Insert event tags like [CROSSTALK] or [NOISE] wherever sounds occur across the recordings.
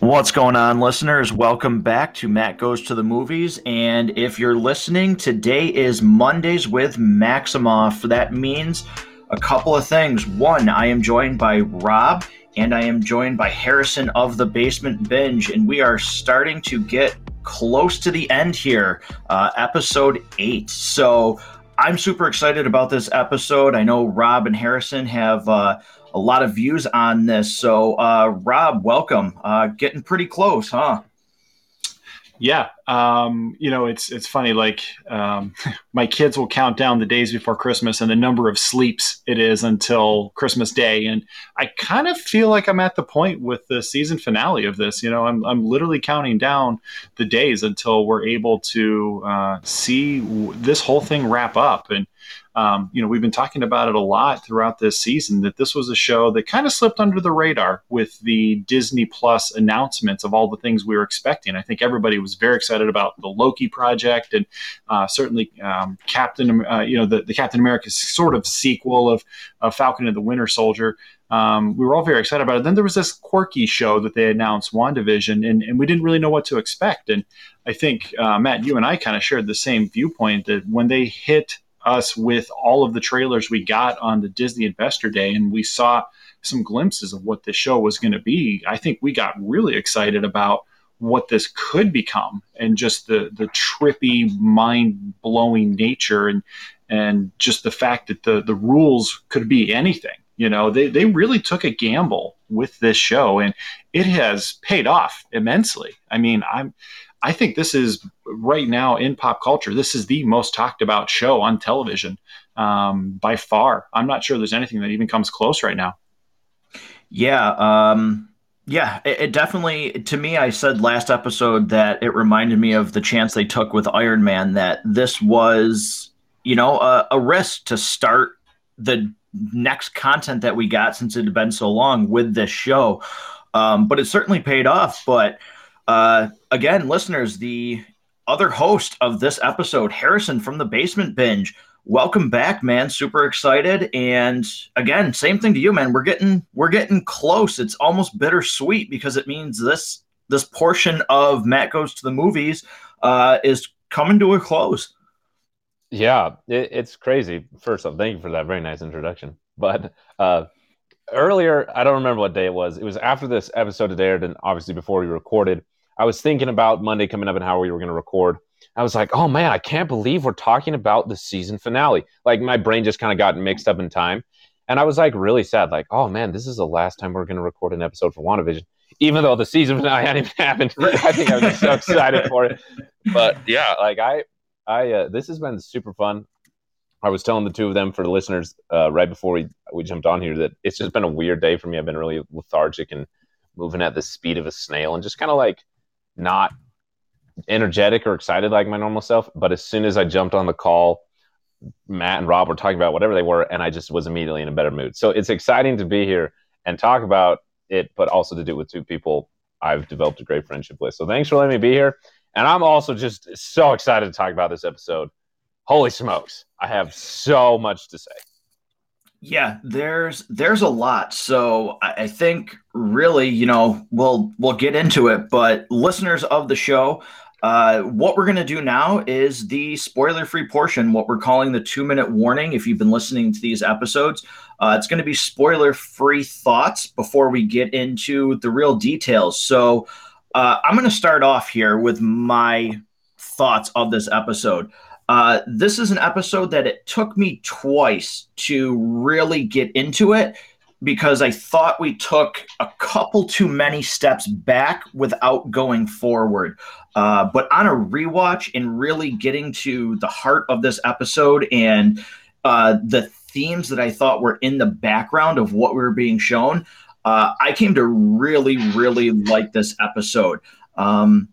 What's going on, listeners? Welcome back to Matt Goes to the Movies. And if you're listening, today is Mondays with Maximoff. That means a couple of things. One, I am joined by Rob and I am joined by Harrison of the Basement Binge. And we are starting to get close to the end here, uh, episode eight. So I'm super excited about this episode. I know Rob and Harrison have. Uh, a lot of views on this. So, uh, Rob, welcome. Uh, getting pretty close, huh? Yeah, um, you know it's it's funny. Like um, [LAUGHS] my kids will count down the days before Christmas and the number of sleeps it is until Christmas Day, and I kind of feel like I'm at the point with the season finale of this. You know, I'm I'm literally counting down the days until we're able to uh, see this whole thing wrap up, and um, you know, we've been talking about it a lot throughout this season that this was a show that kind of slipped under the radar with the Disney Plus announcements of all the things we were expecting. I think everybody was very excited about the Loki project and uh, certainly um, Captain, uh, you know, the, the Captain America sort of sequel of, of Falcon and the Winter Soldier. Um, we were all very excited about it. Then there was this quirky show that they announced, WandaVision, and, and we didn't really know what to expect. And I think, uh, Matt, you and I kind of shared the same viewpoint that when they hit us with all of the trailers we got on the Disney Investor Day, and we saw some glimpses of what the show was going to be. I think we got really excited about what this could become and just the the trippy, mind blowing nature and and just the fact that the the rules could be anything. You know, they they really took a gamble with this show, and it has paid off immensely. I mean, I'm I think this is right now in pop culture. This is the most talked about show on television um, by far. I'm not sure there's anything that even comes close right now. Yeah, um, yeah, it, it, definitely. To me, I said last episode that it reminded me of the chance they took with Iron Man. That this was, you know, a, a risk to start the next content that we got since it had been so long with this show. Um, but it certainly paid off. But uh, again, listeners, the other host of this episode, Harrison from the Basement Binge. Welcome back, man. Super excited. And again, same thing to you, man. We're getting we're getting close. It's almost bittersweet because it means this this portion of Matt goes to the movies uh, is coming to a close. Yeah, it, it's crazy. First off, thank you for that very nice introduction. But uh, earlier, I don't remember what day it was. It was after this episode had aired, and obviously before we recorded. I was thinking about Monday coming up and how we were going to record. I was like, oh man, I can't believe we're talking about the season finale. Like my brain just kind of got mixed up in time. And I was like really sad, like, oh man, this is the last time we're going to record an episode for WandaVision. Even though the season finale hadn't even happened, [LAUGHS] I think I was so excited for it. But yeah, like I, I, uh, this has been super fun. I was telling the two of them for the listeners uh, right before we we jumped on here that it's just been a weird day for me. I've been really lethargic and moving at the speed of a snail, and just kind of like not energetic or excited like my normal self. But as soon as I jumped on the call, Matt and Rob were talking about whatever they were, and I just was immediately in a better mood. So it's exciting to be here and talk about it, but also to do it with two people I've developed a great friendship with. So thanks for letting me be here. And I'm also just so excited to talk about this episode. Holy smokes. I have so much to say. Yeah, there's there's a lot. So I think really, you know, we'll we'll get into it. But listeners of the show, uh, what we're gonna do now is the spoiler-free portion. What we're calling the two-minute warning. If you've been listening to these episodes, uh, it's going to be spoiler-free thoughts before we get into the real details. So uh, I'm going to start off here with my thoughts of this episode. Uh, this is an episode that it took me twice to really get into it because I thought we took a couple too many steps back without going forward. Uh, but on a rewatch and really getting to the heart of this episode and uh, the themes that I thought were in the background of what we were being shown, uh, I came to really, really like this episode. Um,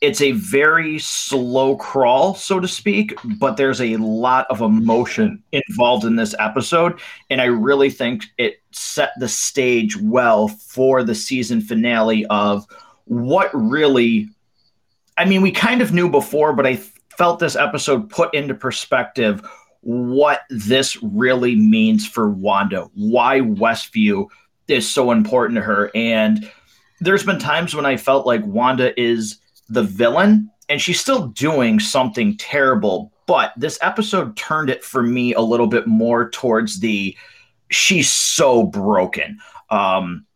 it's a very slow crawl, so to speak, but there's a lot of emotion involved in this episode. And I really think it set the stage well for the season finale of what really, I mean, we kind of knew before, but I felt this episode put into perspective what this really means for Wanda, why Westview is so important to her. And there's been times when I felt like Wanda is the villain and she's still doing something terrible, but this episode turned it for me a little bit more towards the she's so broken. Um,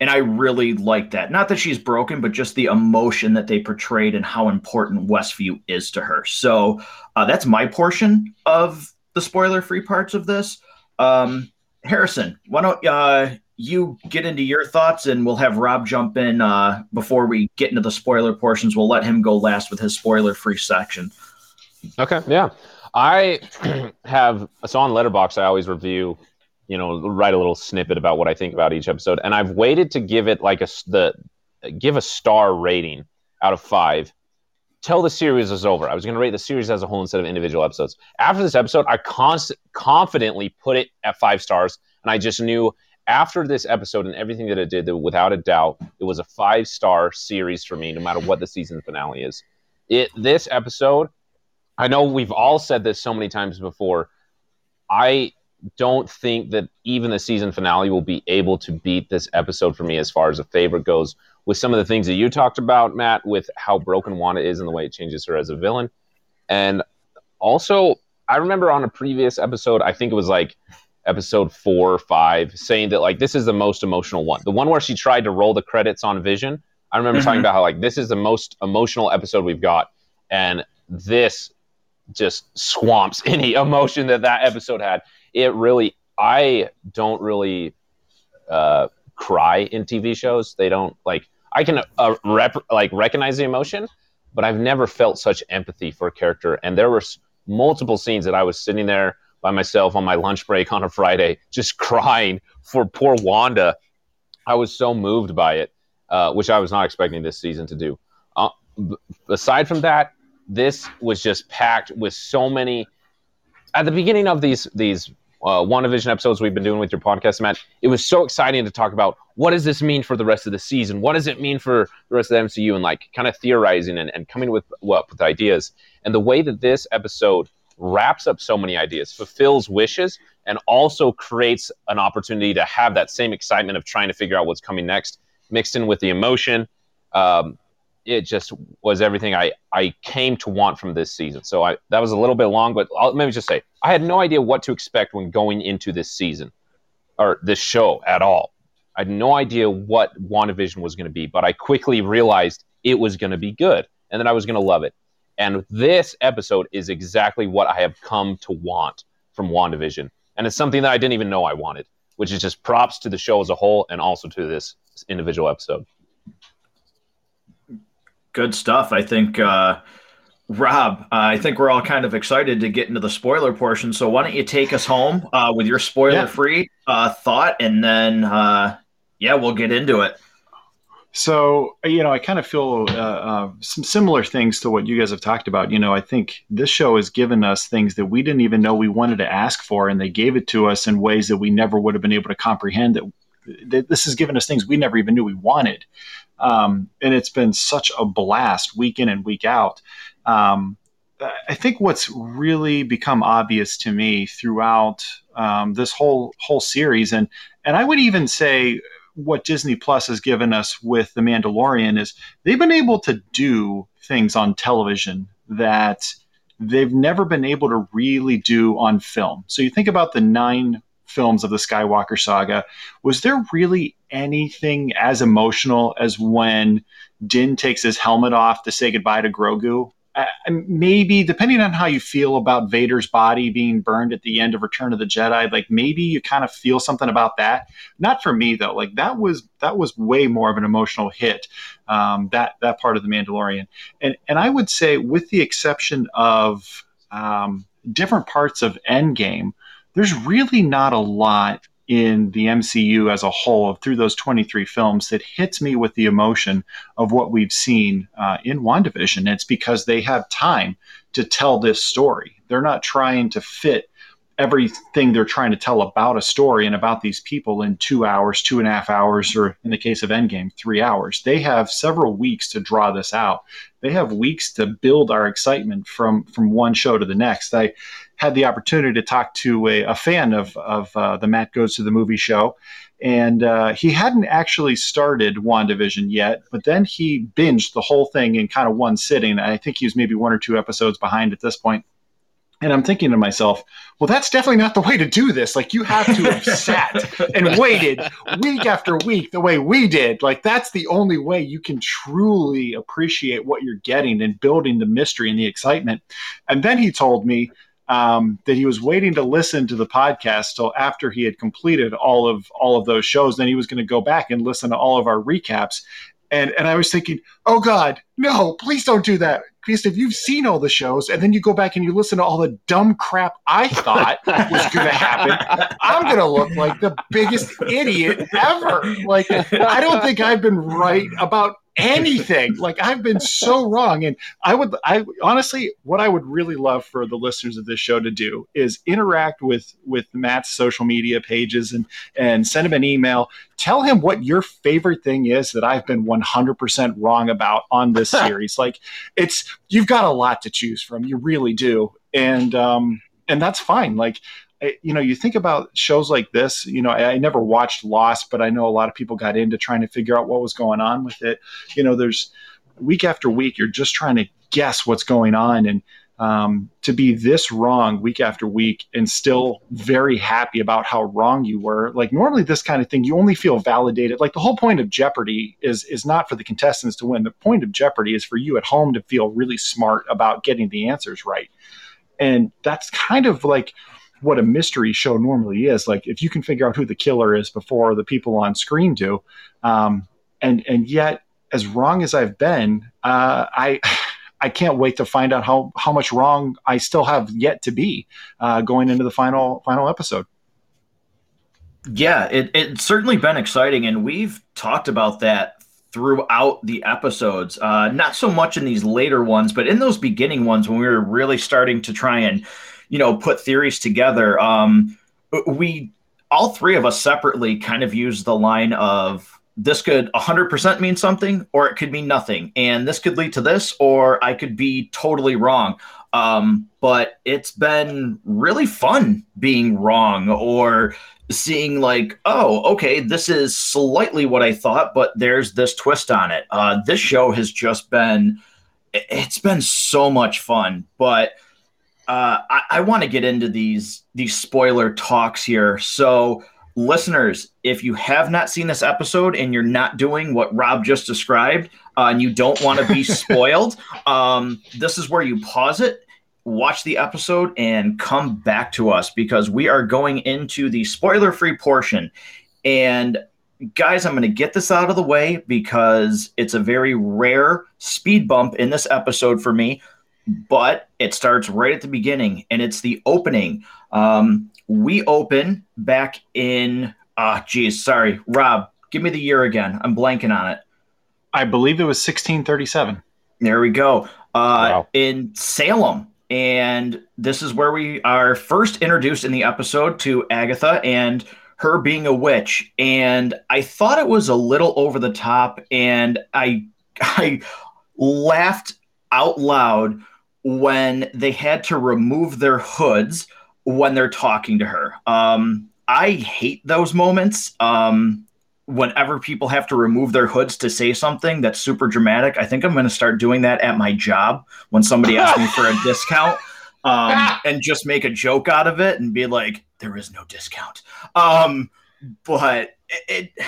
and I really like that. Not that she's broken, but just the emotion that they portrayed and how important Westview is to her. So uh, that's my portion of the spoiler-free parts of this. Um, Harrison, why don't uh, you get into your thoughts, and we'll have Rob jump in uh, before we get into the spoiler portions. We'll let him go last with his spoiler-free section. Okay, yeah. I [CLEARS THROAT] have so on Letterboxd. I always review you know write a little snippet about what I think about each episode, and I've waited to give it like a the give a star rating out of five till the series is over. I was going to rate the series as a whole instead of individual episodes. After this episode, I const- confidently put it at five stars, and I just knew after this episode and everything that it did, that without a doubt, it was a five star series for me, no matter what the season finale is. It this episode, I know we've all said this so many times before. I don't think that even the season finale will be able to beat this episode for me as far as a favorite goes. With some of the things that you talked about, Matt, with how broken Wanda is and the way it changes her as a villain. And also, I remember on a previous episode, I think it was like episode four or five, saying that like this is the most emotional one. The one where she tried to roll the credits on Vision. I remember mm-hmm. talking about how like this is the most emotional episode we've got. And this just swamps [LAUGHS] any emotion that that episode had it really I don't really uh, cry in TV shows. They don't like I can uh, rep, like recognize the emotion, but I've never felt such empathy for a character. And there were multiple scenes that I was sitting there by myself on my lunch break on a Friday, just [LAUGHS] crying for poor Wanda. I was so moved by it, uh, which I was not expecting this season to do. Uh, b- aside from that, this was just packed with so many. At the beginning of these these uh, WandaVision episodes we've been doing with your podcast, Matt, it was so exciting to talk about what does this mean for the rest of the season? What does it mean for the rest of the MCU? And like kind of theorizing and, and coming with, with ideas. And the way that this episode wraps up so many ideas, fulfills wishes, and also creates an opportunity to have that same excitement of trying to figure out what's coming next, mixed in with the emotion. Um, it just was everything I, I came to want from this season. So I that was a little bit long, but I'll, let me just say I had no idea what to expect when going into this season or this show at all. I had no idea what WandaVision was going to be, but I quickly realized it was going to be good and that I was going to love it. And this episode is exactly what I have come to want from WandaVision. And it's something that I didn't even know I wanted, which is just props to the show as a whole and also to this individual episode. Good stuff. I think, uh, Rob, uh, I think we're all kind of excited to get into the spoiler portion. So why don't you take us home uh, with your spoiler free yeah. Uh, thought, and then uh, yeah, we'll get into it. So you know, I kind of feel uh, some similar things to what you guys have talked about. You know, I think this show has given us things that we didn't even know we wanted to ask for, and they gave it to us in ways that we never would have been able to comprehend. That, that this has given us things we never even knew we wanted. Um, and it's been such a blast week in and week out. Um, I think what's really become obvious to me throughout um, this whole whole series, and and I would even say what Disney Plus has given us with The Mandalorian is they've been able to do things on television that they've never been able to really do on film. So you think about the nine films of the Skywalker saga, was there really anything as emotional as when Din takes his helmet off to say goodbye to Grogu? Uh, maybe depending on how you feel about Vader's body being burned at the end of Return of the Jedi, like maybe you kind of feel something about that. Not for me though. Like that was that was way more of an emotional hit. Um, that that part of the Mandalorian, and and I would say, with the exception of um, different parts of Endgame, there's really not a lot in the MCU as a whole through those 23 films that hits me with the emotion of what we've seen uh, in WandaVision. It's because they have time to tell this story. They're not trying to fit everything they're trying to tell about a story and about these people in two hours, two and a half hours, or in the case of Endgame, three hours. They have several weeks to draw this out. They have weeks to build our excitement from from one show to the next. I had the opportunity to talk to a, a fan of, of uh, the Matt Goes to the Movie show. And uh, he hadn't actually started WandaVision yet, but then he binged the whole thing in kind of one sitting. I think he was maybe one or two episodes behind at this point. And I'm thinking to myself, well, that's definitely not the way to do this. Like, you have to have sat and waited week after week the way we did. Like, that's the only way you can truly appreciate what you're getting and building the mystery and the excitement. And then he told me um, that he was waiting to listen to the podcast till after he had completed all of all of those shows. Then he was going to go back and listen to all of our recaps. And, and I was thinking, oh God, no, please don't do that. Because if you've seen all the shows and then you go back and you listen to all the dumb crap I thought was going to happen, I'm going to look like the biggest idiot ever. Like, I don't think I've been right about anything. like I've been so wrong. And I would, I honestly, what I would really love for the listeners of this show to do is interact with with Matt's social media pages and and send him an email. Tell him what your favorite thing is that I've been 100% wrong about on this [LAUGHS] series. like it's you've got a lot to choose from. You really do. And um and that's fine. Like you know, you think about shows like this. You know, I, I, never watched Lost, but I know a lot of people got into trying to figure out what was going on with it. You know, there's week after week, you're just trying to guess what's going on, and um, to be this wrong week after week and still very happy about how wrong you were. Like normally, this kind of thing, you only feel validated. Like the whole point of Jeopardy is is not for the contestants to win. The point of Jeopardy is for you at home to feel really smart about getting the answers right. And that's kind of like what a mystery show normally is. Like if you can figure out who the killer is before the people on screen do, um, and and yet as wrong as I've been, uh, I. [SIGHS] I can't wait to find out how, how much wrong I still have yet to be uh, going into the final final episode. Yeah, it, it's certainly been exciting, and we've talked about that throughout the episodes. Uh, not so much in these later ones, but in those beginning ones when we were really starting to try and you know put theories together um we all three of us separately kind of use the line of this could 100% mean something or it could mean nothing. And this could lead to this or i could be totally wrong. Um, but it's been really fun being wrong or seeing like oh okay this is slightly what i thought but there's this twist on it. Uh, this show has just been it's been so much fun but uh, I, I want to get into these these spoiler talks here. So, listeners, if you have not seen this episode and you're not doing what Rob just described, uh, and you don't want to be [LAUGHS] spoiled, um, this is where you pause it, watch the episode, and come back to us because we are going into the spoiler-free portion. And guys, I'm going to get this out of the way because it's a very rare speed bump in this episode for me but it starts right at the beginning and it's the opening. Um, we open back in, ah, oh, geez, sorry, Rob, give me the year again. I'm blanking on it. I believe it was 1637. There we go. Uh, wow. In Salem. And this is where we are first introduced in the episode to Agatha and her being a witch. And I thought it was a little over the top, and I [LAUGHS] I laughed out loud when they had to remove their hoods when they're talking to her. Um, I hate those moments. Um, whenever people have to remove their hoods to say something that's super dramatic, I think I'm going to start doing that at my job when somebody asks me for a [LAUGHS] discount um, [LAUGHS] and just make a joke out of it and be like, there is no discount. Um, but it, it,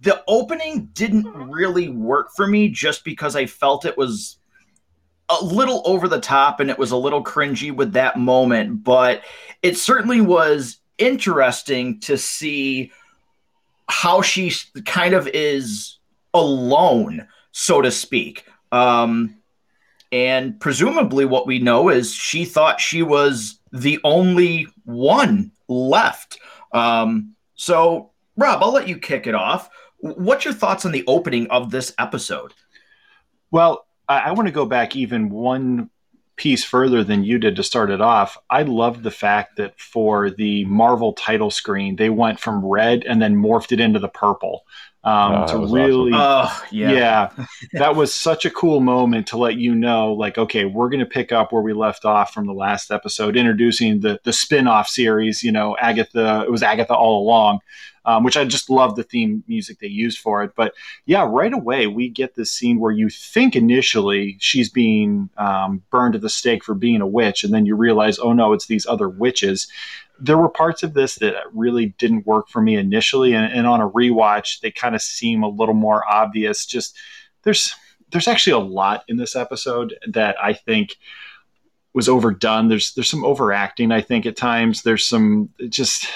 the opening didn't really work for me just because I felt it was a little over the top and it was a little cringy with that moment, but it certainly was interesting to see how she kind of is alone, so to speak. Um, and presumably, what we know is she thought she was the only one left. Um, so, Rob, I'll let you kick it off. What's your thoughts on the opening of this episode? Well, I, I want to go back even one piece further than you did to start it off, I loved the fact that for the Marvel title screen, they went from red and then morphed it into the purple. Um, Oh, to that was really, Oh, yeah. yeah, that was such a cool moment to let you know, like, okay, we're going to pick up where we left off from the last episode, introducing the the spin off series. You know, Agatha. It was Agatha all along, um, which I just love the theme music they used for it. But yeah, right away we get this scene where you think initially she's being um, burned at the stake for being a witch, and then you realize, oh no, it's these other witches there were parts of this that really didn't work for me initially and, and on a rewatch they kind of seem a little more obvious. Just there's there's actually a lot in this episode that i think was overdone. There's there's some overacting i think at times. There's some just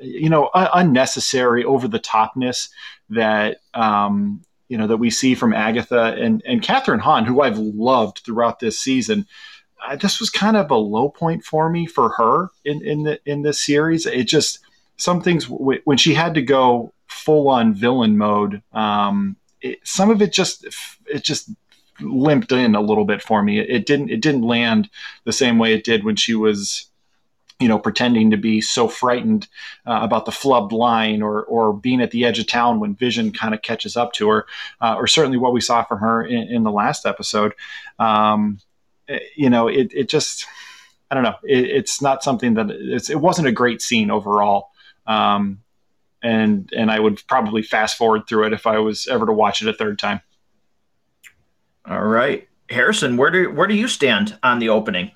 you know un- unnecessary over the topness that um you know that we see from agatha and and kathryn hahn who i've loved throughout this season uh, this was kind of a low point for me for her in in the in this series. It just some things w- when she had to go full on villain mode. Um, it, some of it just it just limped in a little bit for me. It, it didn't it didn't land the same way it did when she was you know, pretending to be so frightened uh, about the flubbed line or, or being at the edge of town when Vision kind of catches up to her, uh, or certainly what we saw from her in, in the last episode. Um, you know, it, it just, I don't know. It, it's not something that it's, it wasn't a great scene overall. Um, and, and I would probably fast forward through it if I was ever to watch it a third time. All right. Harrison, where do where do you stand on the opening?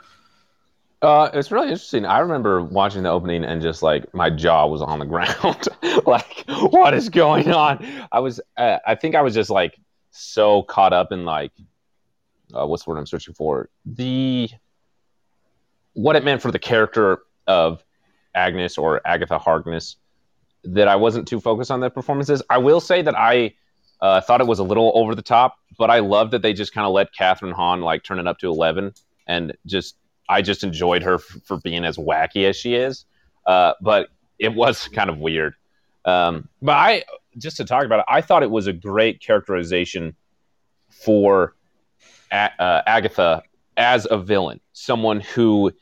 Uh, it's really interesting. I remember watching the opening and just like my jaw was on the ground. [LAUGHS] like, what is going on? I was, uh, I think I was just like so caught up in like, uh, what's the word I'm searching for? The what it meant for the character of Agnes or Agatha Harkness that I wasn't too focused on the performances. I will say that I uh, thought it was a little over the top, but I love that they just kind of let Kathryn Hahn like turn it up to eleven and just I just enjoyed her f- for being as wacky as she is. Uh, but it was [LAUGHS] kind of weird. Um, but I just to talk about it, I thought it was a great characterization for a- uh, Agatha as a villain, someone who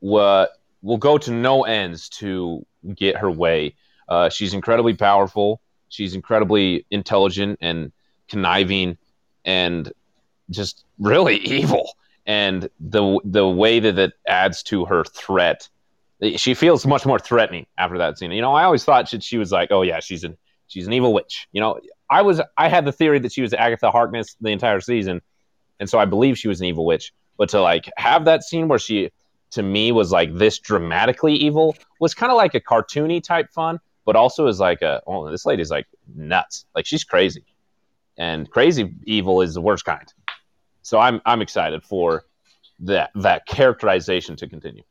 wa- will go to no ends to get her way. Uh, she's incredibly powerful. She's incredibly intelligent and conniving, and just really [LAUGHS] evil. And the the way that it adds to her threat, she feels much more threatening after that scene. You know, I always thought she, she was like, oh yeah, she's an she's an evil witch. You know, I was I had the theory that she was Agatha Harkness the entire season, and so I believe she was an evil witch. But to like have that scene where she to me was like this dramatically evil was kind of like a cartoony type fun, but also is like a oh this lady's like nuts, like she's crazy, and crazy evil is the worst kind. So I'm I'm excited for that that characterization to continue.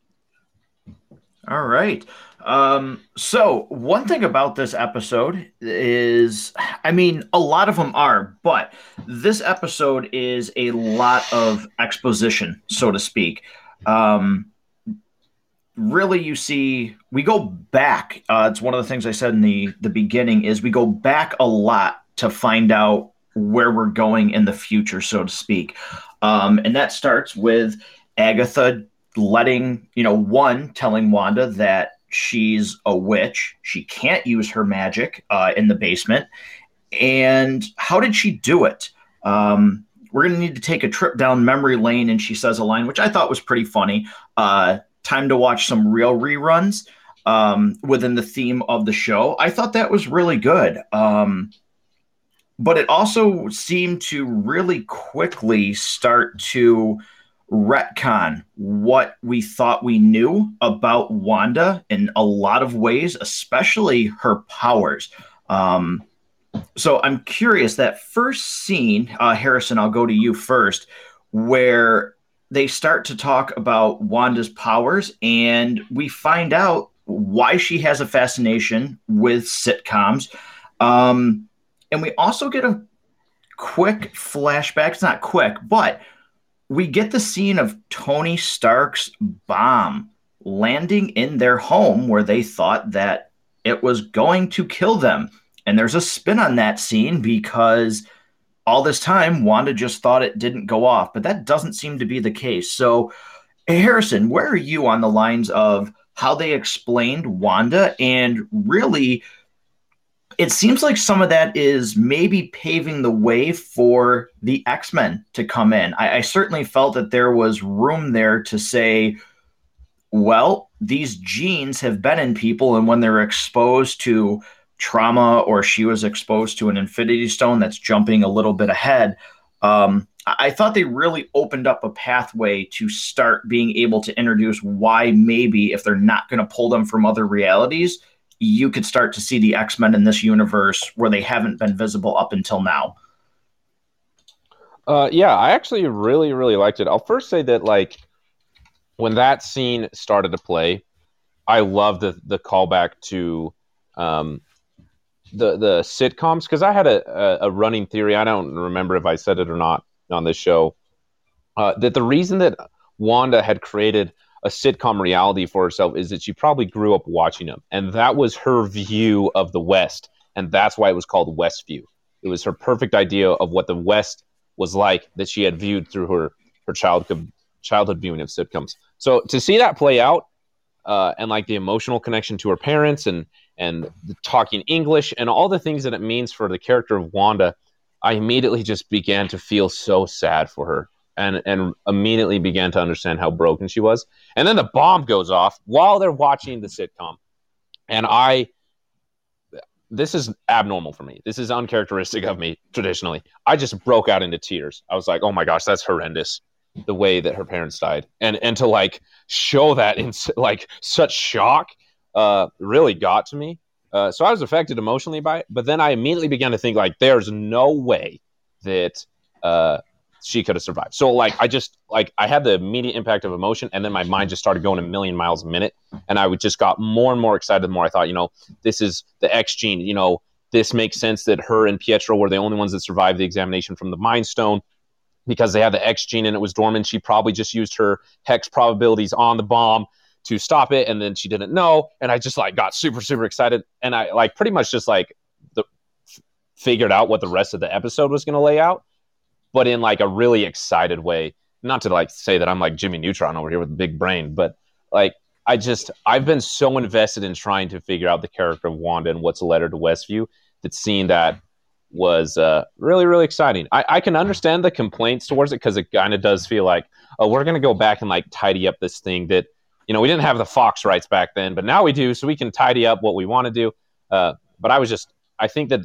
All right. Um, so one thing about this episode is, I mean, a lot of them are, but this episode is a lot of exposition, so to speak. Um, really, you see, we go back. Uh, it's one of the things I said in the the beginning is we go back a lot to find out where we're going in the future, so to speak. Um, and that starts with Agatha letting, you know, one telling Wanda that she's a witch. She can't use her magic uh, in the basement. And how did she do it? Um, we're going to need to take a trip down memory lane. And she says a line, which I thought was pretty funny. Uh, time to watch some real reruns um, within the theme of the show. I thought that was really good. Um, but it also seemed to really quickly start to retcon what we thought we knew about Wanda in a lot of ways, especially her powers. Um, so I'm curious that first scene, uh, Harrison, I'll go to you first, where they start to talk about Wanda's powers, and we find out why she has a fascination with sitcoms. Um, and we also get a quick flashback. It's not quick, but we get the scene of Tony Stark's bomb landing in their home where they thought that it was going to kill them. And there's a spin on that scene because all this time, Wanda just thought it didn't go off, but that doesn't seem to be the case. So, Harrison, where are you on the lines of how they explained Wanda and really? It seems like some of that is maybe paving the way for the X Men to come in. I, I certainly felt that there was room there to say, well, these genes have been in people, and when they're exposed to trauma or she was exposed to an infinity stone that's jumping a little bit ahead, um, I thought they really opened up a pathway to start being able to introduce why maybe if they're not going to pull them from other realities, you could start to see the X Men in this universe where they haven't been visible up until now. Uh, yeah, I actually really, really liked it. I'll first say that like when that scene started to play, I love the the callback to um, the the sitcoms because I had a, a, a running theory. I don't remember if I said it or not on this show. Uh, that the reason that Wanda had created a sitcom reality for herself is that she probably grew up watching them, and that was her view of the West, and that's why it was called Westview. It was her perfect idea of what the West was like that she had viewed through her her childhood childhood viewing of sitcoms. So to see that play out, uh, and like the emotional connection to her parents and and talking English and all the things that it means for the character of Wanda, I immediately just began to feel so sad for her and and immediately began to understand how broken she was. And then the bomb goes off while they're watching the sitcom. And I this is abnormal for me. This is uncharacteristic of me traditionally. I just broke out into tears. I was like, "Oh my gosh, that's horrendous." the way that her parents died and and to like show that in like such shock uh really got to me uh, so i was affected emotionally by it but then i immediately began to think like there's no way that uh she could have survived so like i just like i had the immediate impact of emotion and then my mind just started going a million miles a minute and i would just got more and more excited the more i thought you know this is the x gene you know this makes sense that her and pietro were the only ones that survived the examination from the mind stone because they had the X gene and it was dormant. She probably just used her hex probabilities on the bomb to stop it, and then she didn't know. And I just like got super super excited, and I like pretty much just like the figured out what the rest of the episode was going to lay out, but in like a really excited way. Not to like say that I'm like Jimmy Neutron over here with a big brain, but like I just I've been so invested in trying to figure out the character of Wanda and what's led her to Westview that seeing that was uh, really really exciting. I, I can understand the complaints towards it because it kind of does feel like oh we're gonna go back and like tidy up this thing that you know we didn't have the Fox rights back then, but now we do, so we can tidy up what we want to do. Uh, but I was just I think that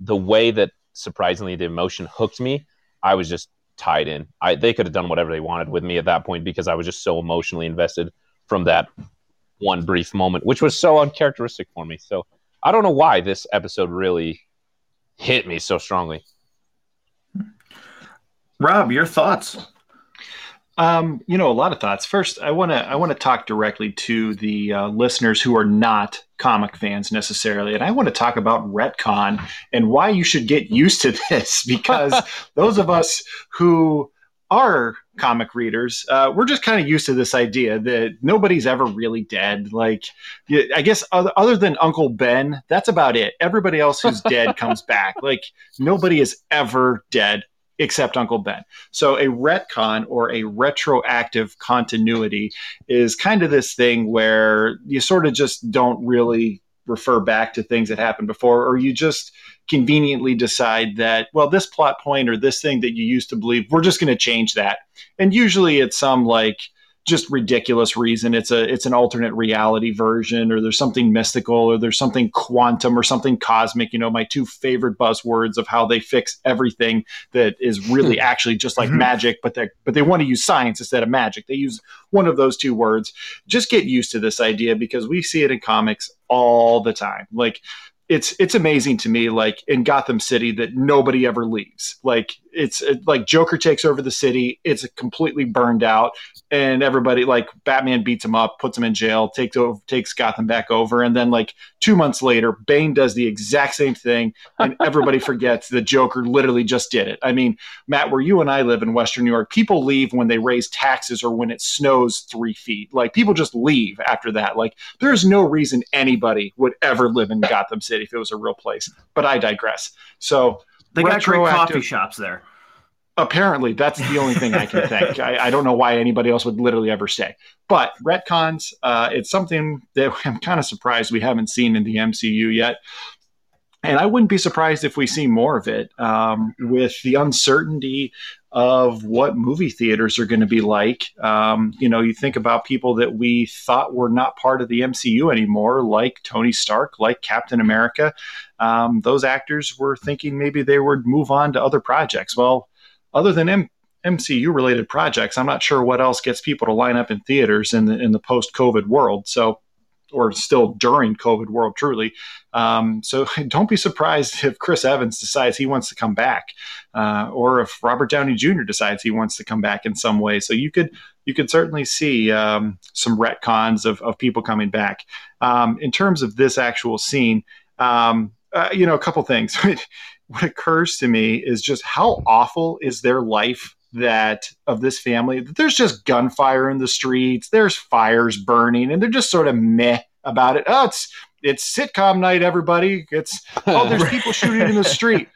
the way that surprisingly the emotion hooked me, I was just tied in. I they could have done whatever they wanted with me at that point because I was just so emotionally invested from that one brief moment, which was so uncharacteristic for me. So I don't know why this episode really hit me so strongly. Rob, your thoughts? Um, you know, a lot of thoughts. First, I want to I want to talk directly to the uh, listeners who are not comic fans necessarily, and I want to talk about retcon and why you should get used to [LAUGHS] this because [LAUGHS] those of us who are comic readers, uh, we're just kind of used to this idea that nobody's ever really dead. Like, I guess other, other than Uncle Ben, that's about it. Everybody else who's dead comes back. [LAUGHS] Like, nobody is ever dead except Uncle Ben. So a retcon or a retroactive continuity is kind of this thing where you sort of just don't really refer back to things that happened before, or you just conveniently decide that, well, this plot point or this thing that you used to believe, we're just going to change that. And usually it's some like just ridiculous reason. It's a it's an alternate reality version, or there's something mystical, or there's something quantum, or something cosmic. You know, my two favorite buzzwords of how they fix everything that is really actually just like mm-hmm. magic, but they but they want to use science instead of magic. They use one of those two words. Just get used to this idea because we see it in comics all the time. Like it's it's amazing to me like in Gotham City that nobody ever leaves. Like it's it, like Joker takes over the city, it's completely burned out and everybody like Batman beats him up, puts him in jail, takes over takes Gotham back over and then like 2 months later Bane does the exact same thing and everybody [LAUGHS] forgets that Joker literally just did it. I mean, Matt, where you and I live in western New York, people leave when they raise taxes or when it snows 3 feet. Like people just leave after that. Like there's no reason anybody would ever live in Gotham City if it was a real place. But I digress. So They got great coffee shops there. Apparently, that's the only thing I can [LAUGHS] think. I, I, don't know why anybody else would literally ever stay. But retcons, uh, it's something that [LAUGHS] I'm kind of surprised we haven't seen in the MCU yet. And I wouldn't be surprised if we see more of it um, with the uncertainty of what movie theaters are going to be like. Um, you know, you think about people that we thought were not part of the MCU anymore, like Tony Stark, like Captain America. Um, those actors were thinking maybe they would move on to other projects. Well, other than M- MCU related projects, I'm not sure what else gets people to line up in theaters in the in the post COVID world. So or still during COVID world, truly. Um, so [LAUGHS] don't be surprised if Chris Evans decides he wants to come back, uh, or if Robert Downey Jr. decides he wants to come back in some way. So you could you could certainly see um, some retcons of, of people coming back. Um, in terms of this actual scene, um, uh, you know, a couple things. [LAUGHS] what occurs to me is just how awful is their life that of this family that there's just gunfire in the streets there's fires burning and they're just sort of meh about it. Oh it's it's sitcom night everybody. It's [LAUGHS] oh there's people shooting in the street.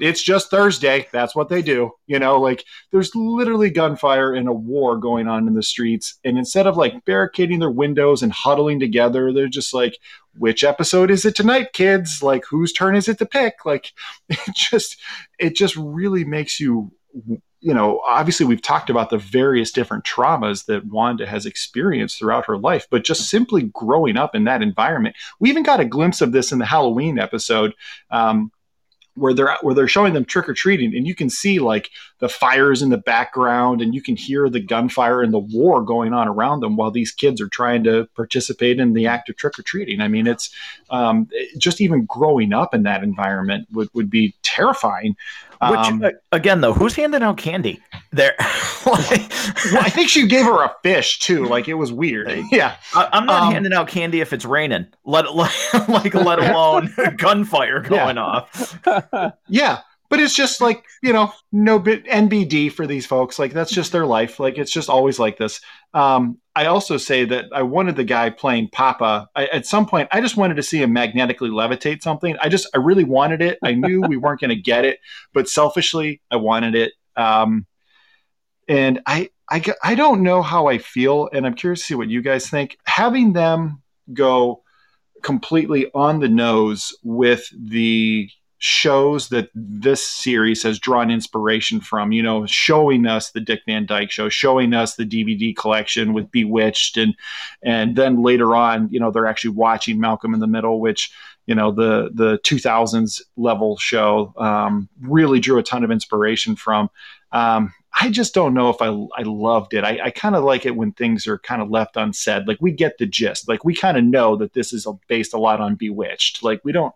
It's just thursday. That's what they do you know? Like there's literally gunfire and a war going on in the streets and instead of like barricading their windows and huddling together they're just like which episode is it tonight kids? Like whose turn is it to pick? Like [LAUGHS] it just it just really makes you you know, obviously we've talked about the various different traumas that Wanda has experienced throughout her life, but just simply growing up in that environment. We even got a glimpse of this in the Halloween episode. Um, where they're where they're showing them trick or treating, and you can see like the fires in the background, and you can hear the gunfire and the war going on around them while these kids are trying to participate in the act of trick or treating. I mean, it's um, just even growing up in that environment would would be terrifying. Which um, again, though, who's handing out candy there? [LAUGHS] like, well, I think she gave her a fish too. Like it was weird. Yeah, I, am not um, handing out candy if it's raining. Let [LAUGHS] like let alone [LAUGHS] gunfire going yeah. off. yeah, but it's just like you know no bit nbd for these folks. Like that's just their life. Like it's just always like this. Um, i also say that i wanted the guy playing papa. I, at some point i just wanted to see him magnetically levitate something. I just i really wanted it. I knew we weren't going to get it but selfishly i wanted it. Um, and I, I i don't know how i feel and i'm curious to see what you guys think. Having them go completely on the nose with the shows that this series has drawn inspiration from, you know, showing us the Dick Van Dyke show, showing us the DVD collection with Bewitched and and then later on, you know, they're actually watching Malcolm in the Middle, which, you know, the the 2000s level show um, really drew a ton of inspiration from. Um, I just don't know if I I loved it. I, I kind of like it when things are kind of left unsaid. Like we get the gist. Like we kind of know that this is based a lot on Bewitched. Like we don't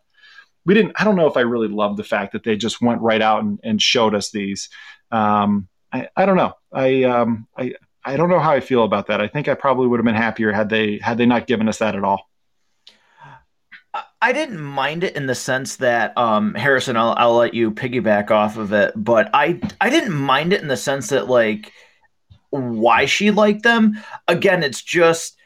we didn't. I don't know if I really loved the fact that they just went right out and, and showed us these. Um, I, I don't know. I um, I I don't know how I feel about that. I think I probably would have been happier had they had they not given us that at all. I didn't mind it in the sense that um, Harrison, I'll, I'll let you piggyback off of it, but I I didn't mind it in the sense that like why she liked them. Again, it's just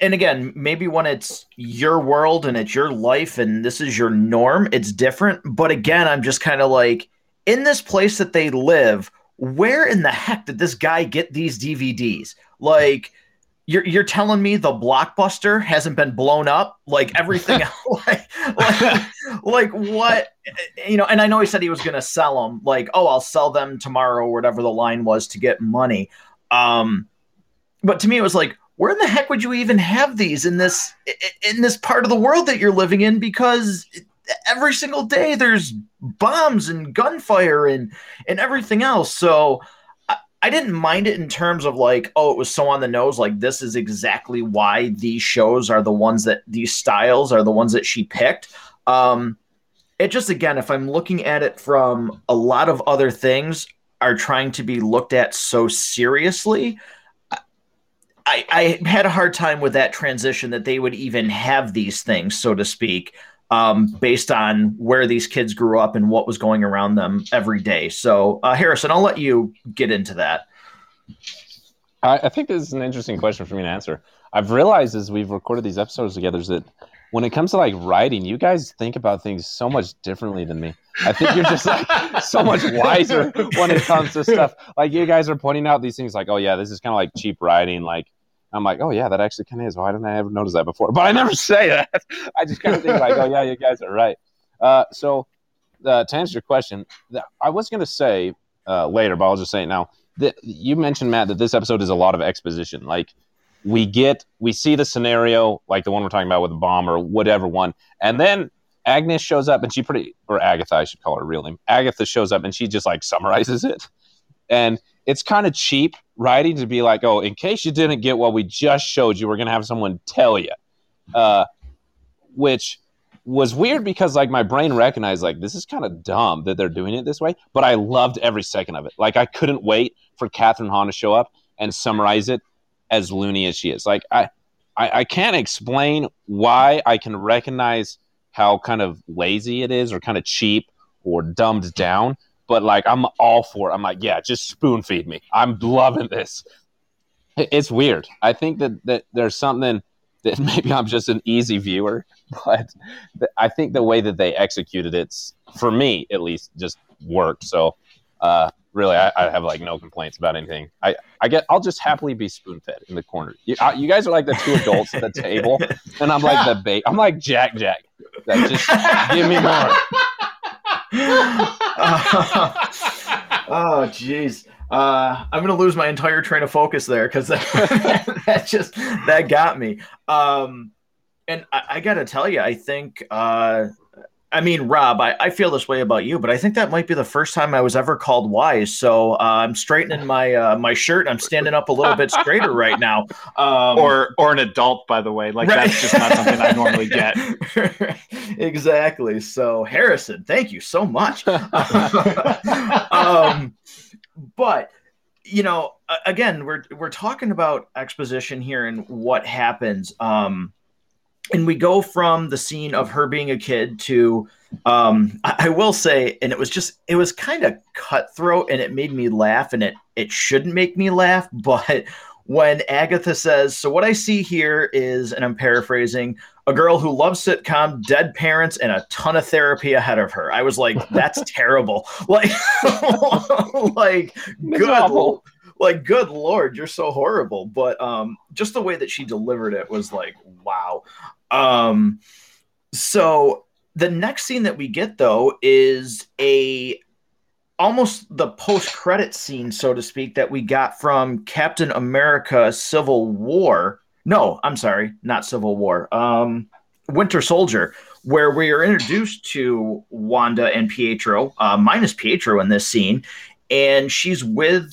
and again, maybe when it's your world and it's your life and this is your norm, it's different. But again, I'm just kind of like, in this place that they live, where in the heck did this guy get these DVDs? Like, you're you're telling me the blockbuster hasn't been blown up like everything [LAUGHS] [LAUGHS] like, like, like what you know and i know he said he was going to sell them like oh i'll sell them tomorrow or whatever the line was to get money um but to me it was like where in the heck would you even have these in this in this part of the world that you're living in? Because every single day there's bombs and gunfire and and everything else. So I, didn't mind it in terms of like oh it was so on the nose like this is exactly why these shows are the ones that these styles are the ones that she picked. Um it just again if i'm looking at it from a lot of other things are trying to be looked at so seriously I, I had a hard time with that transition that they would even have these things, so to speak, um, based on where these kids grew up and what was going around them every day. So, uh, Harrison, I'll let you get into that. I, I think this is an interesting question for me to answer. I've realized as we've recorded these episodes together is that when it comes to like writing, you guys think about things so much differently than me. I think you're just like [LAUGHS] so much wiser when it comes to stuff. Like you guys are pointing out these things like, oh yeah, this is kind of like cheap writing. Like I'm like, oh yeah, that actually kind of is. Why didn't I ever notice that before? But I never [LAUGHS] say that. I just kind of think like, oh yeah, you guys are right. Uh, so uh, to answer your question, I was going to say uh, later, but I'll just say it now. That you mentioned Matt that this episode is a lot of exposition. Like we get, we see the scenario, like the one we're talking about with the bomb or whatever one, and then Agnes shows up and she pretty, or Agatha, I should call her real name. Agatha shows up and she just like summarizes it, and it's kind of cheap writing to be like, oh, in case you didn't get what we just showed you, we're gonna have someone tell you, uh, which was weird because like my brain recognized like this is kind of dumb that they're doing it this way, but I loved every second of it. Like I couldn't wait for Kathryn Hahn to show up and summarize it as loony as she is. Like I, I, I can't explain why I can recognize how kind of lazy it is or kind of cheap or dumbed down, but like I'm all for it. I'm like, yeah, just spoon feed me. I'm loving this. It's weird. I think that that there's something that [LAUGHS] maybe I'm just an easy viewer, but I think the way that they executed it's for me at least just worked. So uh, really, I, I, have like no complaints about anything. I, I get I'll just happily be spoon fed in the corner. You, I, you, guys are like the two adults at the table, and I'm like the bait. I'm like Jack Jack. Like, just give me more. [LAUGHS] oh jeez uh, I'm gonna lose my entire train of focus there because that, [LAUGHS] that, just that got me. Um, and I, I got to tell you, I think. Uh, I mean, Rob, I, I feel this way about you, but I think that might be the first time I was ever called wise. So uh, I'm straightening my uh, my shirt. I'm standing up a little bit straighter right now. Um, or or an adult, by the way. Like right. that's just not something I normally get. [LAUGHS] exactly. So Harrison, thank you so much. [LAUGHS] um, but you know, again, we're we're talking about exposition here and what happens. Um, and we go from the scene of her being a kid to um, I, I will say, and it was just it was kind of cutthroat and it made me laugh, and it it shouldn't make me laugh, [LAUGHS] but when Agatha says, So what I see here is, and I'm paraphrasing, a girl who loves sitcom, dead parents, and a ton of therapy ahead of her. I was like, that's [LAUGHS] terrible. [LAUGHS] Like, like good, like good lord, you're so horrible. But um, just the way that she delivered it was like, wow. Um, so the next scene that we get though is a almost the post credit scene, so to speak, that we got from Captain America Civil War. No, I'm sorry, not Civil War. Um, Winter Soldier, where we are introduced to Wanda and Pietro, uh, minus Pietro in this scene, and she's with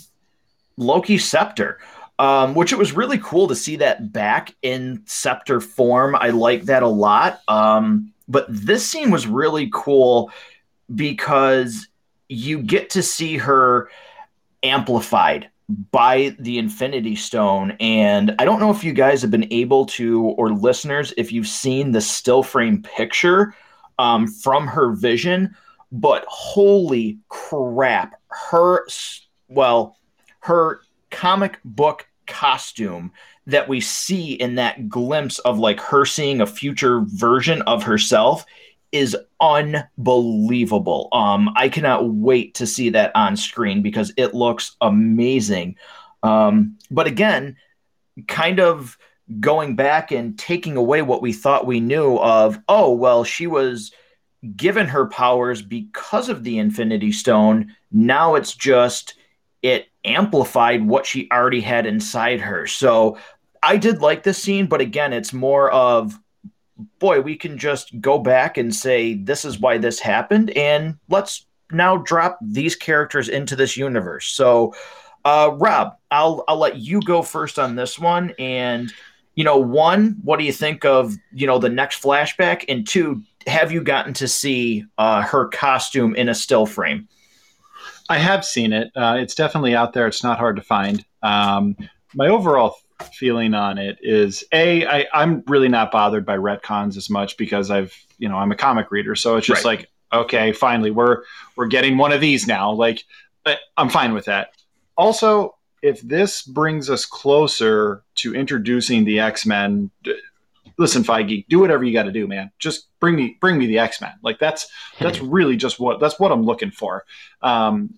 Loki Scepter. Um, which it was really cool to see that back in scepter form. I like that a lot. Um, but this scene was really cool because you get to see her amplified by the Infinity Stone. And I don't know if you guys have been able to, or listeners, if you've seen the still frame picture um, from her vision, but holy crap, her, well, her comic book costume that we see in that glimpse of like her seeing a future version of herself is unbelievable. Um, I cannot wait to see that on screen because it looks amazing. Um, but again, kind of going back and taking away what we thought we knew of, oh, well, she was given her powers because of the Infinity Stone. Now it's just it amplified what she already had inside her. So I did like this scene, but again, it's more of boy, we can just go back and say, this is why this happened, and let's now drop these characters into this universe. So, uh, Rob, I'll I'll let you go first on this one. And you know, one, what do you think of you know the next flashback? And two, have you gotten to see uh, her costume in a still frame? I have seen it. Uh, it's definitely out there. It's not hard to find. Um, my overall feeling on it is a I, I'm really not bothered by retcons as much because I've you know I'm a comic reader, so it's just right. like okay, finally we're we're getting one of these now. Like I'm fine with that. Also, if this brings us closer to introducing the X Men, listen, Feige, do whatever you got to do, man. Just bring me bring me the X Men. Like that's that's really just what that's what I'm looking for. Um,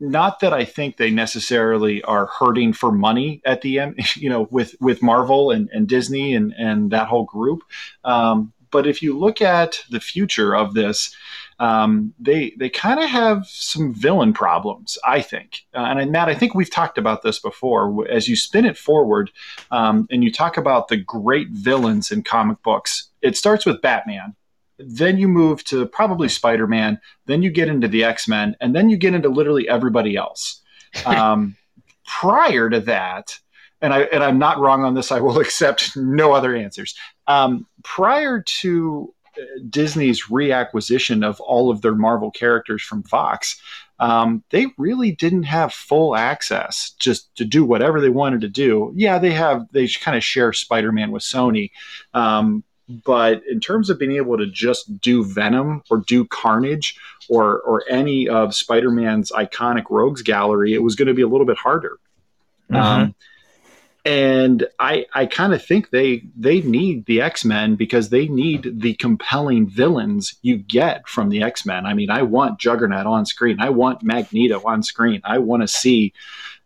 not that I think they necessarily are hurting for money at the end, [LAUGHS] you know, with with Marvel and, and Disney and and that whole group. Um, but if you look at the future of this, um, they they kind of have some villain problems, I think. Uh, and Matt, I think we've talked about this before. As you spin it forward, um, and you talk about the great villains in comic books, it starts with Batman. Then you move to probably Spider Man. Then you get into the X Men, and then you get into literally everybody else. Um, [LAUGHS] prior to that, and I and I'm not wrong on this. I will [LAUGHS] accept no other answers. Um, prior to Disney's reacquisition of all of their Marvel characters from Fox, um, they really didn't have full access just to do whatever they wanted to do. Yeah, they have they kind of share Spider-Man with Sony, um, but in terms of being able to just do Venom or do Carnage or or any of Spider-Man's iconic rogues gallery, it was going to be a little bit harder. Mm-hmm. Um, and I I kind of think they they need the X Men because they need the compelling villains you get from the X Men. I mean, I want Juggernaut on screen. I want Magneto on screen. I want to see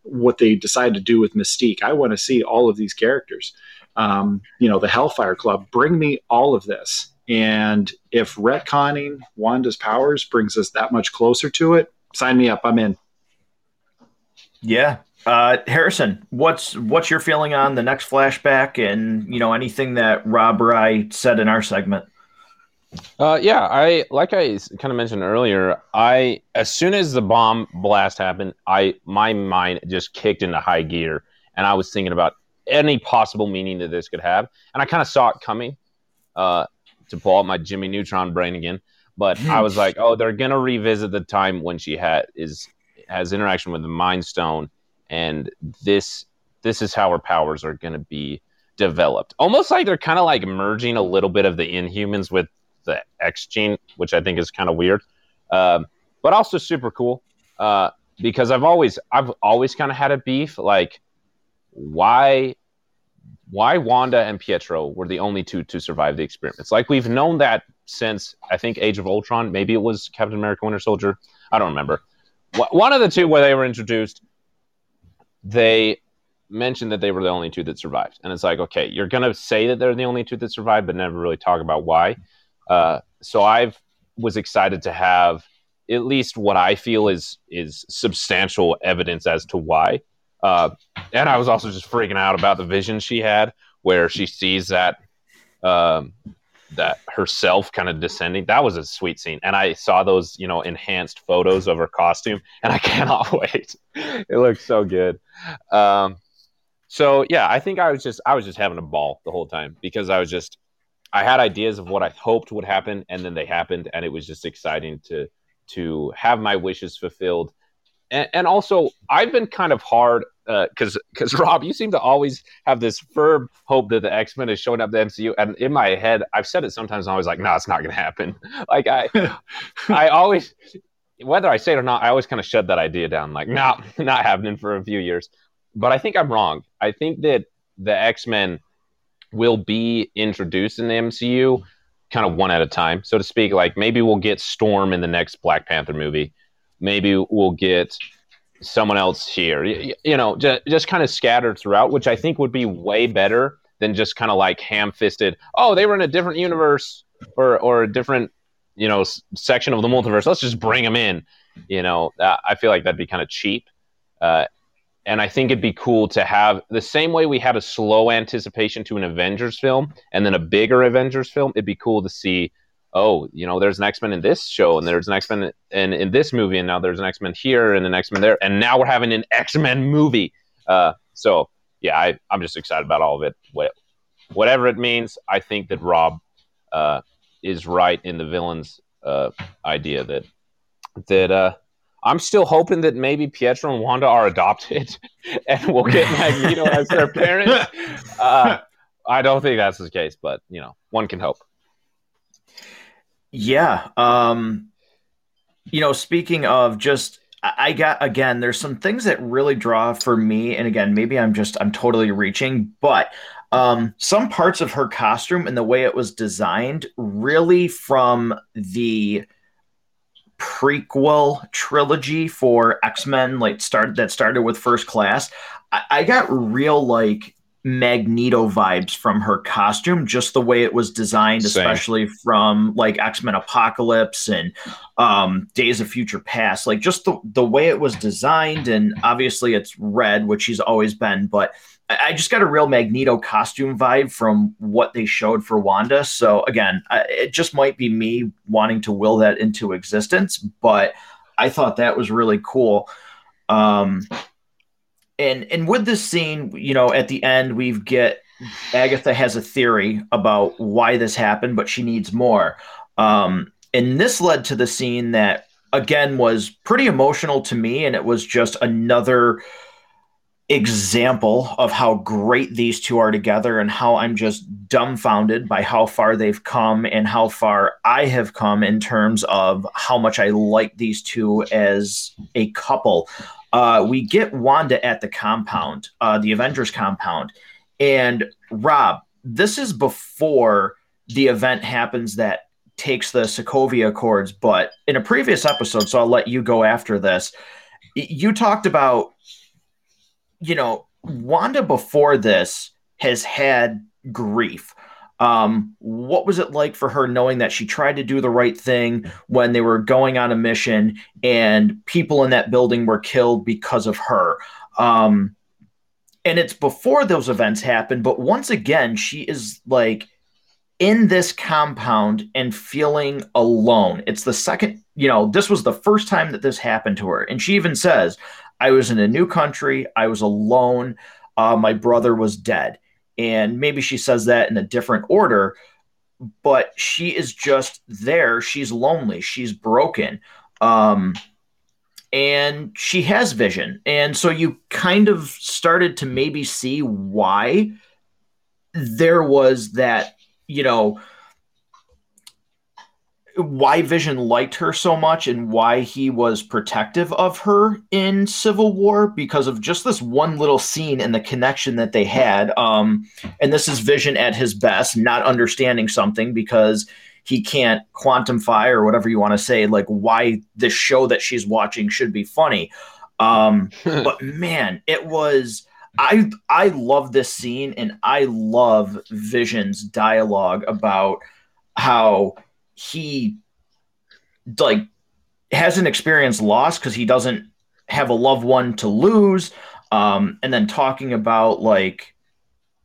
what they decide to do with Mystique. I want to see all of these characters. Um, you know, the Hellfire Club. Bring me all of this. And if retconning Wanda's powers brings us that much closer to it, sign me up. I'm in. Yeah, uh, Harrison, what's what's your feeling on the next flashback, and you know anything that Rob or I said in our segment? Uh, yeah, I like I kind of mentioned earlier. I as soon as the bomb blast happened, I my mind just kicked into high gear, and I was thinking about any possible meaning that this could have, and I kind of saw it coming. Uh, to pull out my Jimmy Neutron brain again, but I was [LAUGHS] like, oh, they're gonna revisit the time when she had is has interaction with the Mind Stone and this this is how her powers are going to be developed. Almost like they're kind of like merging a little bit of the Inhumans with the X gene, which I think is kind of weird, um, but also super cool uh, because I've always I've always kind of had a beef like why why Wanda and Pietro were the only two to survive the experiments. Like we've known that since I think Age of Ultron. Maybe it was Captain America: Winter Soldier. I don't remember. One of the two where they were introduced they mentioned that they were the only two that survived. And it's like, okay, you're going to say that they're the only two that survived, but never really talk about why. Uh, so I've was excited to have at least what I feel is is substantial evidence as to why. Uh, and I was also just freaking out about the vision she had, where she sees that um, that herself kind of descending. That was a sweet scene. And I saw those, you know, enhanced photos of her costume, and I [LAUGHS] cannot wait. it looks so good. Um, so yeah, I think I was just I was just having a ball the whole time because I was just I had ideas of what I hoped would happen, and then they happened, and it was just exciting to to have my wishes fulfilled. And, and also, I've been kind of hard because uh, because [LAUGHS] Rob, you seem to always have this firm hope that the X Men is showing up the MCU, and in my head, I've said it sometimes. I'm always like, no, nah, it's not going to happen. [LAUGHS] Like I, [LAUGHS] I always, whether I say it or not, I always kind of shut that idea down. Like, nah, not happening for a few years. But I think I'm wrong. I think that the X Men will be introduced in the MCU, kind of one at a time, so to speak. Like maybe we'll get Storm in the next Black Panther movie. Maybe we'll get someone else here. You, you know, just, just kind of scattered throughout, which I think would be way better than just kind of like ham-fisted. Oh, they were in a different universe or or a different you know s- section of the multiverse. Let's just bring them in. You know, uh, I feel like that'd be kind of cheap. Uh, and I think it'd be cool to have the same way we had a slow anticipation to an Avengers film and then a bigger Avengers film. It'd be cool to see oh, you know, there's an X Men in this show, and there's an X Men in, in this movie, and now there's an X Men here, and an X Men there, and now we're having an X Men movie. Uh, so yeah, I, I'm just excited about all of it. What, whatever it means, I think that Rob uh, is right in the villains uh, idea that that uh, I'm still hoping that maybe Pietro and Wanda are adopted, [LAUGHS] and we'll get Magneto as their parents. [LAUGHS] Uh, I don't think that's the case, but you know, one can hope. Yeah. Um, you know, speaking of just, I got again, there's some things that really draw for me. And again, maybe I'm just, I'm totally reaching, but Um, some parts of her costume and the way it was designed, really from the prequel trilogy for X Men, like started that started with First Class. I, I got real like Magneto vibes from her costume, just the way it was designed, Same. especially from like X Men Apocalypse and um, Days of Future Past. Like just the the way it was designed, and obviously it's red, which she's always been, but I just got a real Magneto costume vibe from what they showed for Wanda. So again, it just might be me wanting to will that into existence, but I thought that was really cool. Um, and and with this scene, you know, at the end we've get Agatha has a theory about why this happened, but she needs more. Um, and this led to the scene that again was pretty emotional to me, and it was just another example of how great these two are together and how I'm just dumbfounded by how far they've come and how far I have come in terms of how much I like these two as a couple uh, we get Wanda at the compound, uh, the Avengers compound. And Rob, this is before the event happens that takes the Sokovia Accords. But in a previous episode, so I'll let you go after this, you talked about, you know, Wanda before this has had grief. Um, what was it like for her knowing that she tried to do the right thing when they were going on a mission and people in that building were killed because of her? Um, and it's before those events happen, but once again, she is like in this compound and feeling alone. It's the second, you know, this was the first time that this happened to her. And she even says, I was in a new country, I was alone, uh, my brother was dead and maybe she says that in a different order but she is just there. She's lonely. She's broken. Um and she has vision. And so you kind of started to maybe see why there was that you know why Vision liked her so much and why he was protective of her in Civil War because of just this one little scene and the connection that they had. Um, and this is Vision at his best, not understanding something because he can't quantify or whatever you want to say, like why this show that she's watching should be funny. Um, [LAUGHS] but man, it was. I I love this scene and I love Vision's dialogue about how he like hasn't experienced loss because he doesn't have a loved one to lose um, and then talking about like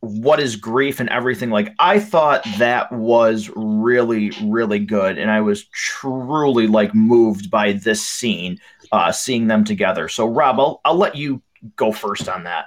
what is grief and everything like i thought that was really really good and i was truly like moved by this scene uh seeing them together. So rob i'll, I'll let you go first on that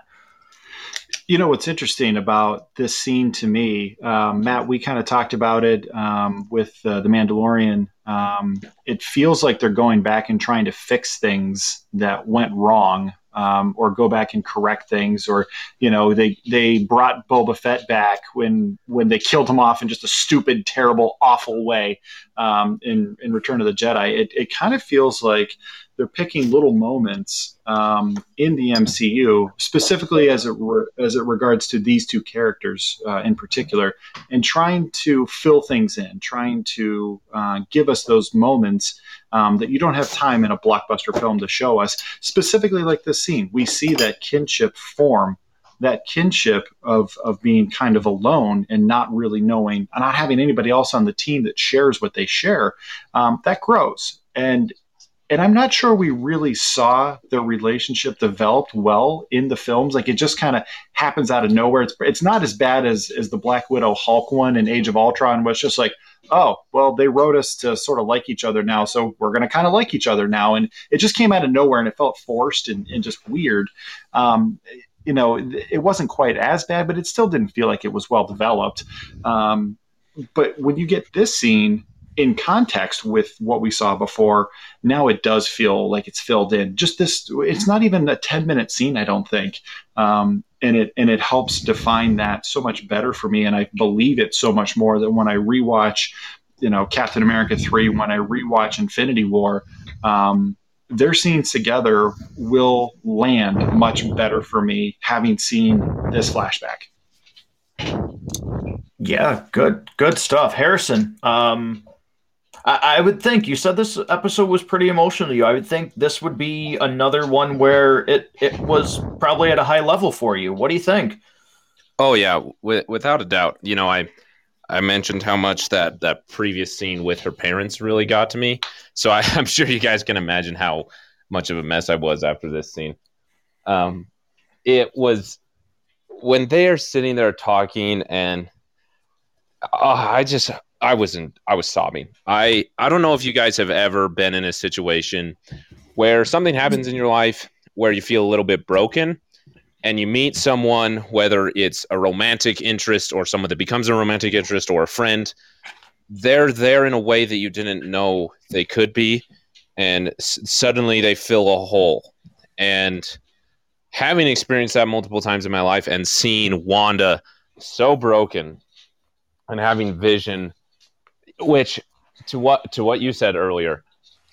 you know what's interesting about this scene to me, um, Matt? We kind of talked about it um, with uh, the Mandalorian. Um, it feels like they're going back and trying to fix things that went wrong, um, or go back and correct things, or you know, they they brought Boba Fett back when when they killed him off in just a stupid, terrible, awful way um, in in Return of the Jedi. It it kind of feels like they're picking little moments um, in the MCU, specifically as it re- as it regards to these two characters uh, in particular, and trying to fill things in, trying to uh, give us those moments um, that you don't have time in a blockbuster film to show us. Specifically, like this scene, we see that kinship form that kinship of of being kind of alone and not really knowing, not having anybody else on the team that shares what they share, um, that grows. And and I'm not sure we really saw their relationship developed well in the films. Like it just kind of happens out of nowhere. It's it's not as bad as as the Black Widow Hulk one in Age of Ultron, was just like, oh, well, they wrote us to sort of like each other now, so we're gonna kind of like each other now, and it just came out of nowhere and it felt forced and, and just weird. Um, you know, it wasn't quite as bad, but it still didn't feel like it was well developed. Um, but when you get this scene in context with what we saw before, now it does feel like it's filled in. Just this, it's not even a 10 minute scene, I don't think. Um, and it, and it helps define that so much better for me. And I believe it so much more that when I rewatch, you know, Captain America 3, when I rewatch Infinity War, um, their scenes together will land much better for me having seen this flashback. Yeah, good, good stuff, Harrison. Um, I, I, would think you said this episode was pretty emotional to you. I would think this would be another one where it it was probably at a high level for you. What do you think? Oh yeah, without a doubt. You know, I I mentioned how much that that previous scene with her parents really got to me. So I, [LAUGHS] am sure you guys can imagine how much of a mess I was after this scene. Um, it was when they are sitting there talking, and uh, I just I wasn't I was sobbing. I I don't know if you guys have ever been in a situation where something happens in your life where you feel a little bit broken and you meet someone whether it's a romantic interest or someone that becomes a romantic interest or a friend they're there in a way that you didn't know they could be and s- suddenly they fill a hole and having experienced that multiple times in my life and seeing Wanda so broken and having vision which to what to what you said earlier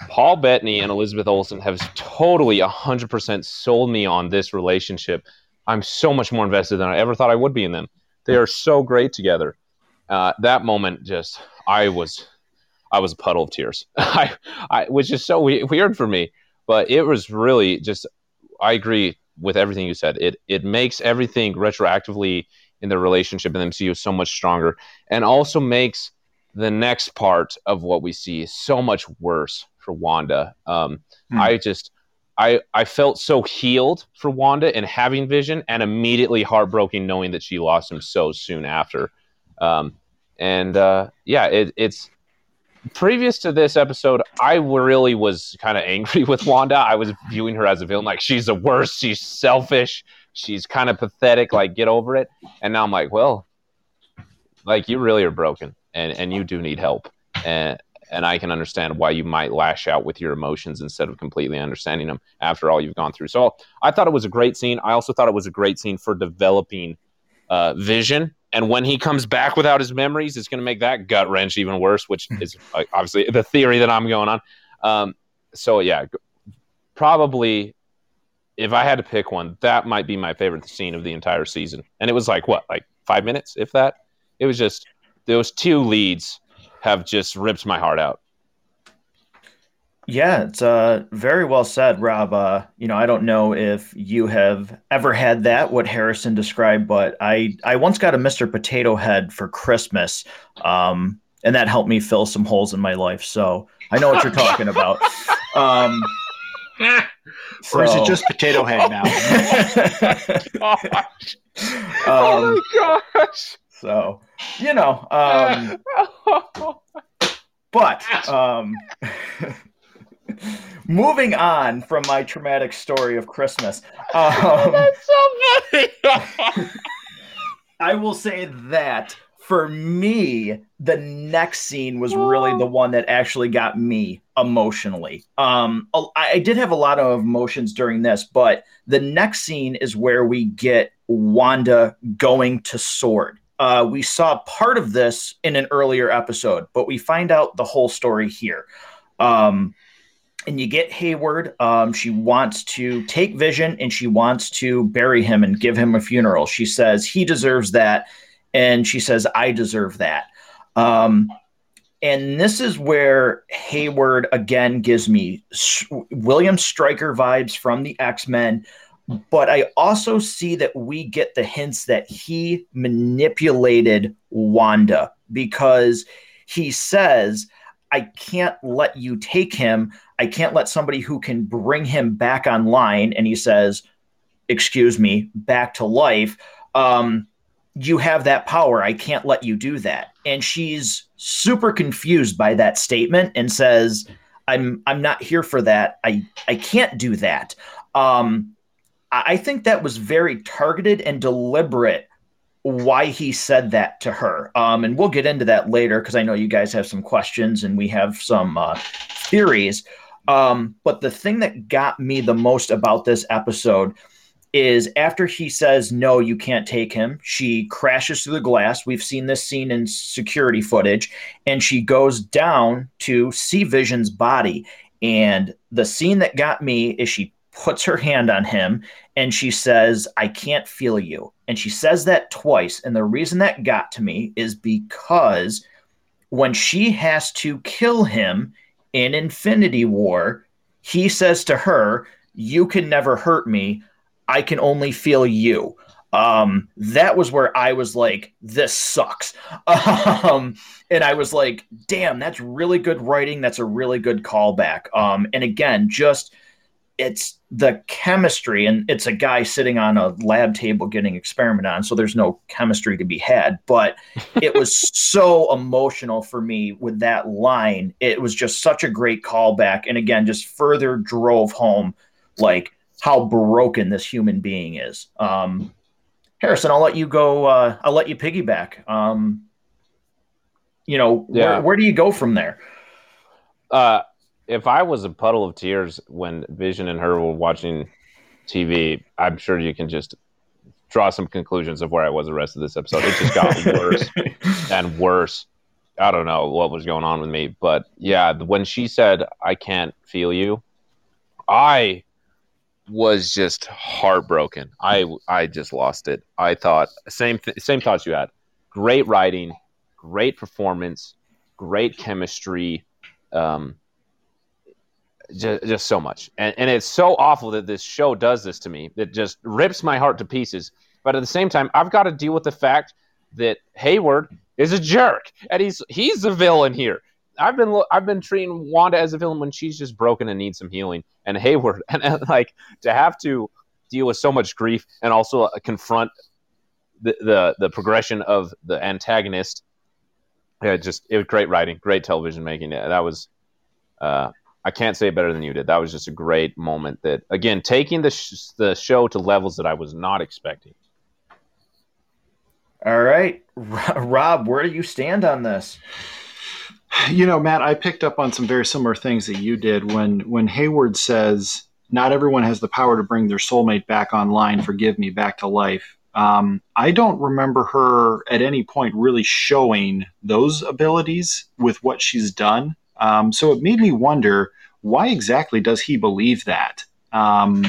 Paul Bettany and Elizabeth Olsen have totally 100% sold me on this relationship. I'm so much more invested than I ever thought I would be in them. They are so great together. Uh, that moment, just I was, I was a puddle of tears. [LAUGHS] I, I, which is so weird for me, but it was really just. I agree with everything you said. It it makes everything retroactively in the relationship in the MCU so much stronger, and also makes the next part of what we see is so much worse for Wanda. Um, hmm. I just, I, I felt so healed for Wanda and having Vision, and immediately heartbroken knowing that she lost him so soon after. Um, and uh, yeah, it, it's previous to this episode, I really was kind of angry [LAUGHS] with Wanda. I was viewing her as a villain, like she's the worst, she's selfish, she's kind of pathetic. Like get over it. And now I'm like, well, like you really are broken and and you do need help and and I can understand why you might lash out with your emotions instead of completely understanding them after all you've gone through. So I thought it was a great scene. I also thought it was a great scene for developing uh, vision. And when he comes back without his memories, it's going to make that gut wrench even worse, which is uh, obviously the theory that I'm going on. Um, so yeah, probably if I had to pick one, that might be my favorite scene of the entire season. And it was like what, like five minutes, if that. It was just those two leads have just ripped my heart out. Yeah, it's uh, very well said, Rob. Uh, you know, I don't know if you have ever had that, what Harrison described, but I, I once got a Mr. Potato Head for Christmas, um, and that helped me fill some holes in my life. So I know what you're talking about. [LAUGHS] Um, [LAUGHS] or is it just Potato Head now? [LAUGHS] Oh my gosh! oh my gosh! So, you know, um, [LAUGHS] but um, [LAUGHS] moving on from my traumatic story of Christmas. Um, [LAUGHS] That's so funny. I will say that for me, the next scene was really the one that actually got me emotionally. Um, I did have a lot of emotions during this, but the next scene is where we get Wanda going to Sword. Uh, we saw part of this in an earlier episode, but we find out the whole story here. Um, and you get Hayward. Um, she wants to take Vision and she wants to bury him and give him a funeral. She says he deserves that. And she says, I deserve that. Um, and this is where Hayward again gives me William Stryker vibes from the X Men but I also see that we get the hints that he manipulated Wanda because he says, I can't let you take him. I can't let somebody who can bring him back online. And he says, Excuse me, back to life. Um, you have that power. I can't let you do that. And she's super confused by that statement and says, I'm I'm not here for that. I I can't do that. Um, I think that was very targeted and deliberate why he said that to her. Um, and we'll get into that later because I know you guys have some questions and we have some uh, theories. Um, but the thing that got me the most about this episode is after he says, No, you can't take him, she crashes through the glass. We've seen this scene in security footage, and she goes down to see Vision's body. And the scene that got me is she puts her hand on him and she says, I can't feel you. And she says that twice. And the reason that got to me is because when she has to kill him in Infinity War, he says to her, You can never hurt me. I can only feel you. Um, that was where I was like, This sucks. [LAUGHS] Um, and I was like, Damn, that's really good writing. That's a really good callback. Um, and again, just it's the chemistry and it's a guy sitting on a lab table getting experiment on so there's no chemistry to be had but [LAUGHS] it was so emotional for me with that line. It was just such a great callback and again just further drove home like how broken this human being is. Um harrison i'll let you go uh i'll let you piggyback. Um you know yeah. where, where do you go from there? Uh if I was a puddle of tears when Vision and her were watching TV, I'm sure you can just draw some conclusions of where I was the rest of this episode. It just got [LAUGHS] worse and worse. I don't know what was going on with me, but yeah, when she said I can't feel you, I was just heartbroken. I I just lost it. I thought same th- same thoughts you had. Great writing, great performance, great chemistry. Um, just, just so much. And, and it's so awful that this show does this to me. It just rips my heart to pieces. But at the same time, I've got to deal with the fact that Hayward is a jerk, and he's he's the villain here. I've been I've been treating Wanda as a villain when she's just broken and needs some healing, and Hayward, [LAUGHS] and, and like to have to deal with so much grief and also uh, confront the, the the progression of the antagonist. Yeah, just it was great writing, great television making. That was uh, I can't say it better than you did. That was just a great moment. That again, taking the sh- the show to levels that I was not expecting. All right, Rob, where do you stand on this? You know, Matt, I picked up on some very similar things that you did when when Hayward says, "Not everyone has the power to bring their soulmate back online. Forgive me, back to life." Um, I don't remember her at any point really showing those abilities with what she's done. Um, so it made me wonder why exactly does he believe that? Um,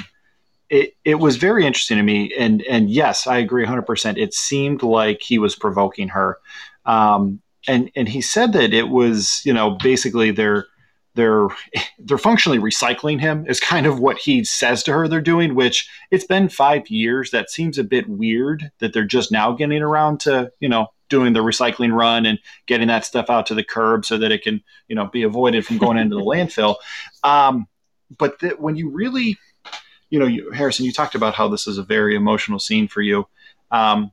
it, it was very interesting to me. And, and yes, I agree 100%. It seemed like he was provoking her. Um, and, and he said that it was, you know, basically they're, they're, [LAUGHS] they're functionally recycling him is kind of what he says to her they're doing, which it's been five years. That seems a bit weird that they're just now getting around to, you know, doing the recycling run and getting that stuff out to the curb so that it can you know be avoided from going into the [LAUGHS] landfill. Um, but th- when you really you know you, harrison you talked about how this is a very emotional scene for you. Um,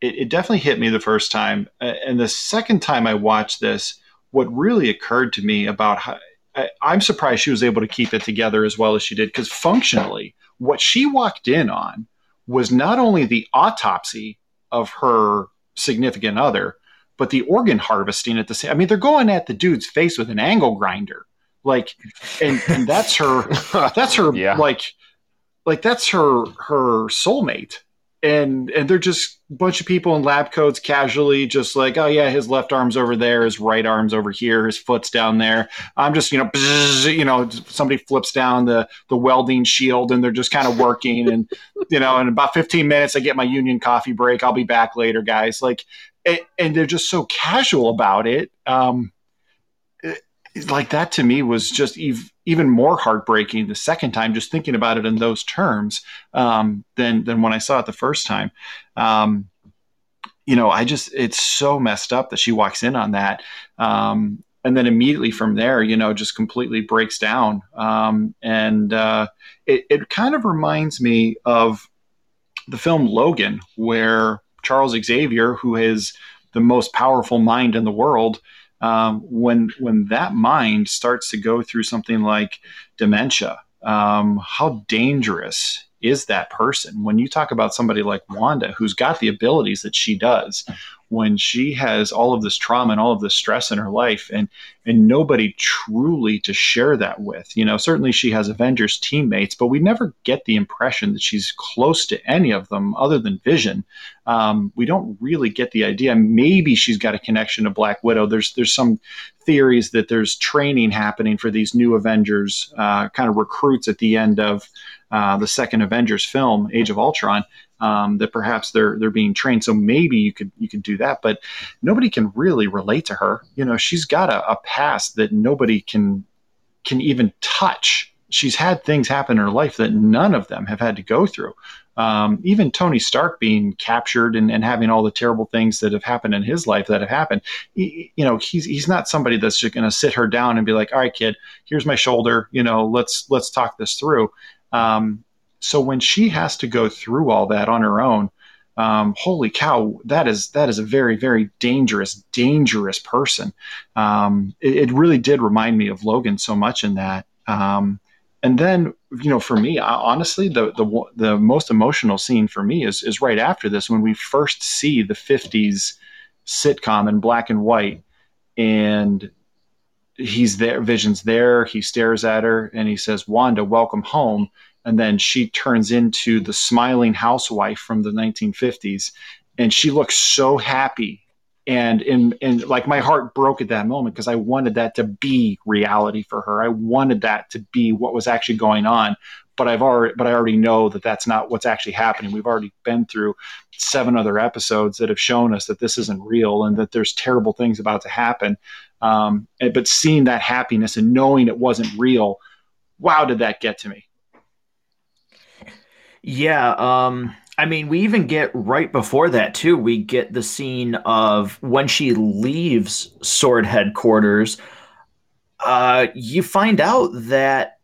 it, it, definitely hit me the first time. And the second time i watched this what really occurred to me about how I, i'm surprised she was able to keep it together as well as she did because functionally what she walked in on was not only the autopsy of her significant other, but the organ harvesting at the same. I mean, they're going at the dude's face with an angle grinder, like, and, and that's her. [LAUGHS] that's her. yeah. Like, like that's her her soulmate and and they're just a bunch of people in lab coats casually just like oh yeah his left arm's over there his right arm's over here his foot's down there. I'm just you know you know somebody flips down the the welding shield and they're just kind of working and [LAUGHS] you know in about 15 minutes i get my union coffee break. I'll be back later guys. Like and, and they're just so casual about it. Um like that to me was just ev- even more heartbreaking the second time, just thinking about it in those terms um, than than when I saw it the first time. Um, you know, I just it's so messed up that she walks in on that, um, and then immediately from there, you know, just completely breaks down. Um, and uh, it, it kind of reminds me of the film Logan, where Charles Xavier, who is the most powerful mind in the world, um, when when that mind starts to go through something like dementia, um, how dangerous is that person? When you talk about somebody like Wanda, who's got the abilities that she does, when she has all of this trauma and all of this stress in her life and and nobody truly to share that with. You know, certainly she has Avengers teammates, but we never get the impression that she's close to any of them other than Vision. Um, we don't really get the idea. Maybe she's got a connection to Black Widow. There's there's some theories that there's training happening for these new Avengers, uh, kind of recruits at the end of uh, the second Avengers film, Age of Ultron. Um, that perhaps they're they're being trained. So maybe you could you could do that, but nobody can really relate to her. You know, she's got a, a past that nobody can can even touch. She's had things happen in her life that none of them have had to go through. Um, even Tony Stark being captured and, and, having all the terrible things that have happened in his life that have happened, he, you know, he's he's not somebody that's just going to sit her down and be like, "All right, kid, here's my shoulder. You know, let's let's talk this through." Um, so when she has to go through all that on her own, um, holy cow, that is that is a very very dangerous dangerous person. Um, it, it, really did remind me of Logan so much in that. Um, and then you know for me honestly the, the the most emotional scene for me is is right after this when we first see the 50s sitcom in black and white and he's there vision's there he stares at her and he says wanda welcome home and then she turns into the smiling housewife from the 1950s and she looks so happy and in and like my heart broke at that moment because I wanted that to be reality for her. I wanted that to be what was actually going on. But I've already but I already know that that's not what's actually happening. We've already been through seven other episodes that have shown us that this isn't real and that there's terrible things about to happen. Um, but seeing that happiness and knowing it wasn't real, wow, did that get to me? Yeah. Um I mean, we even get right before that too. We get the scene of when she leaves Sword headquarters. Uh, you find out that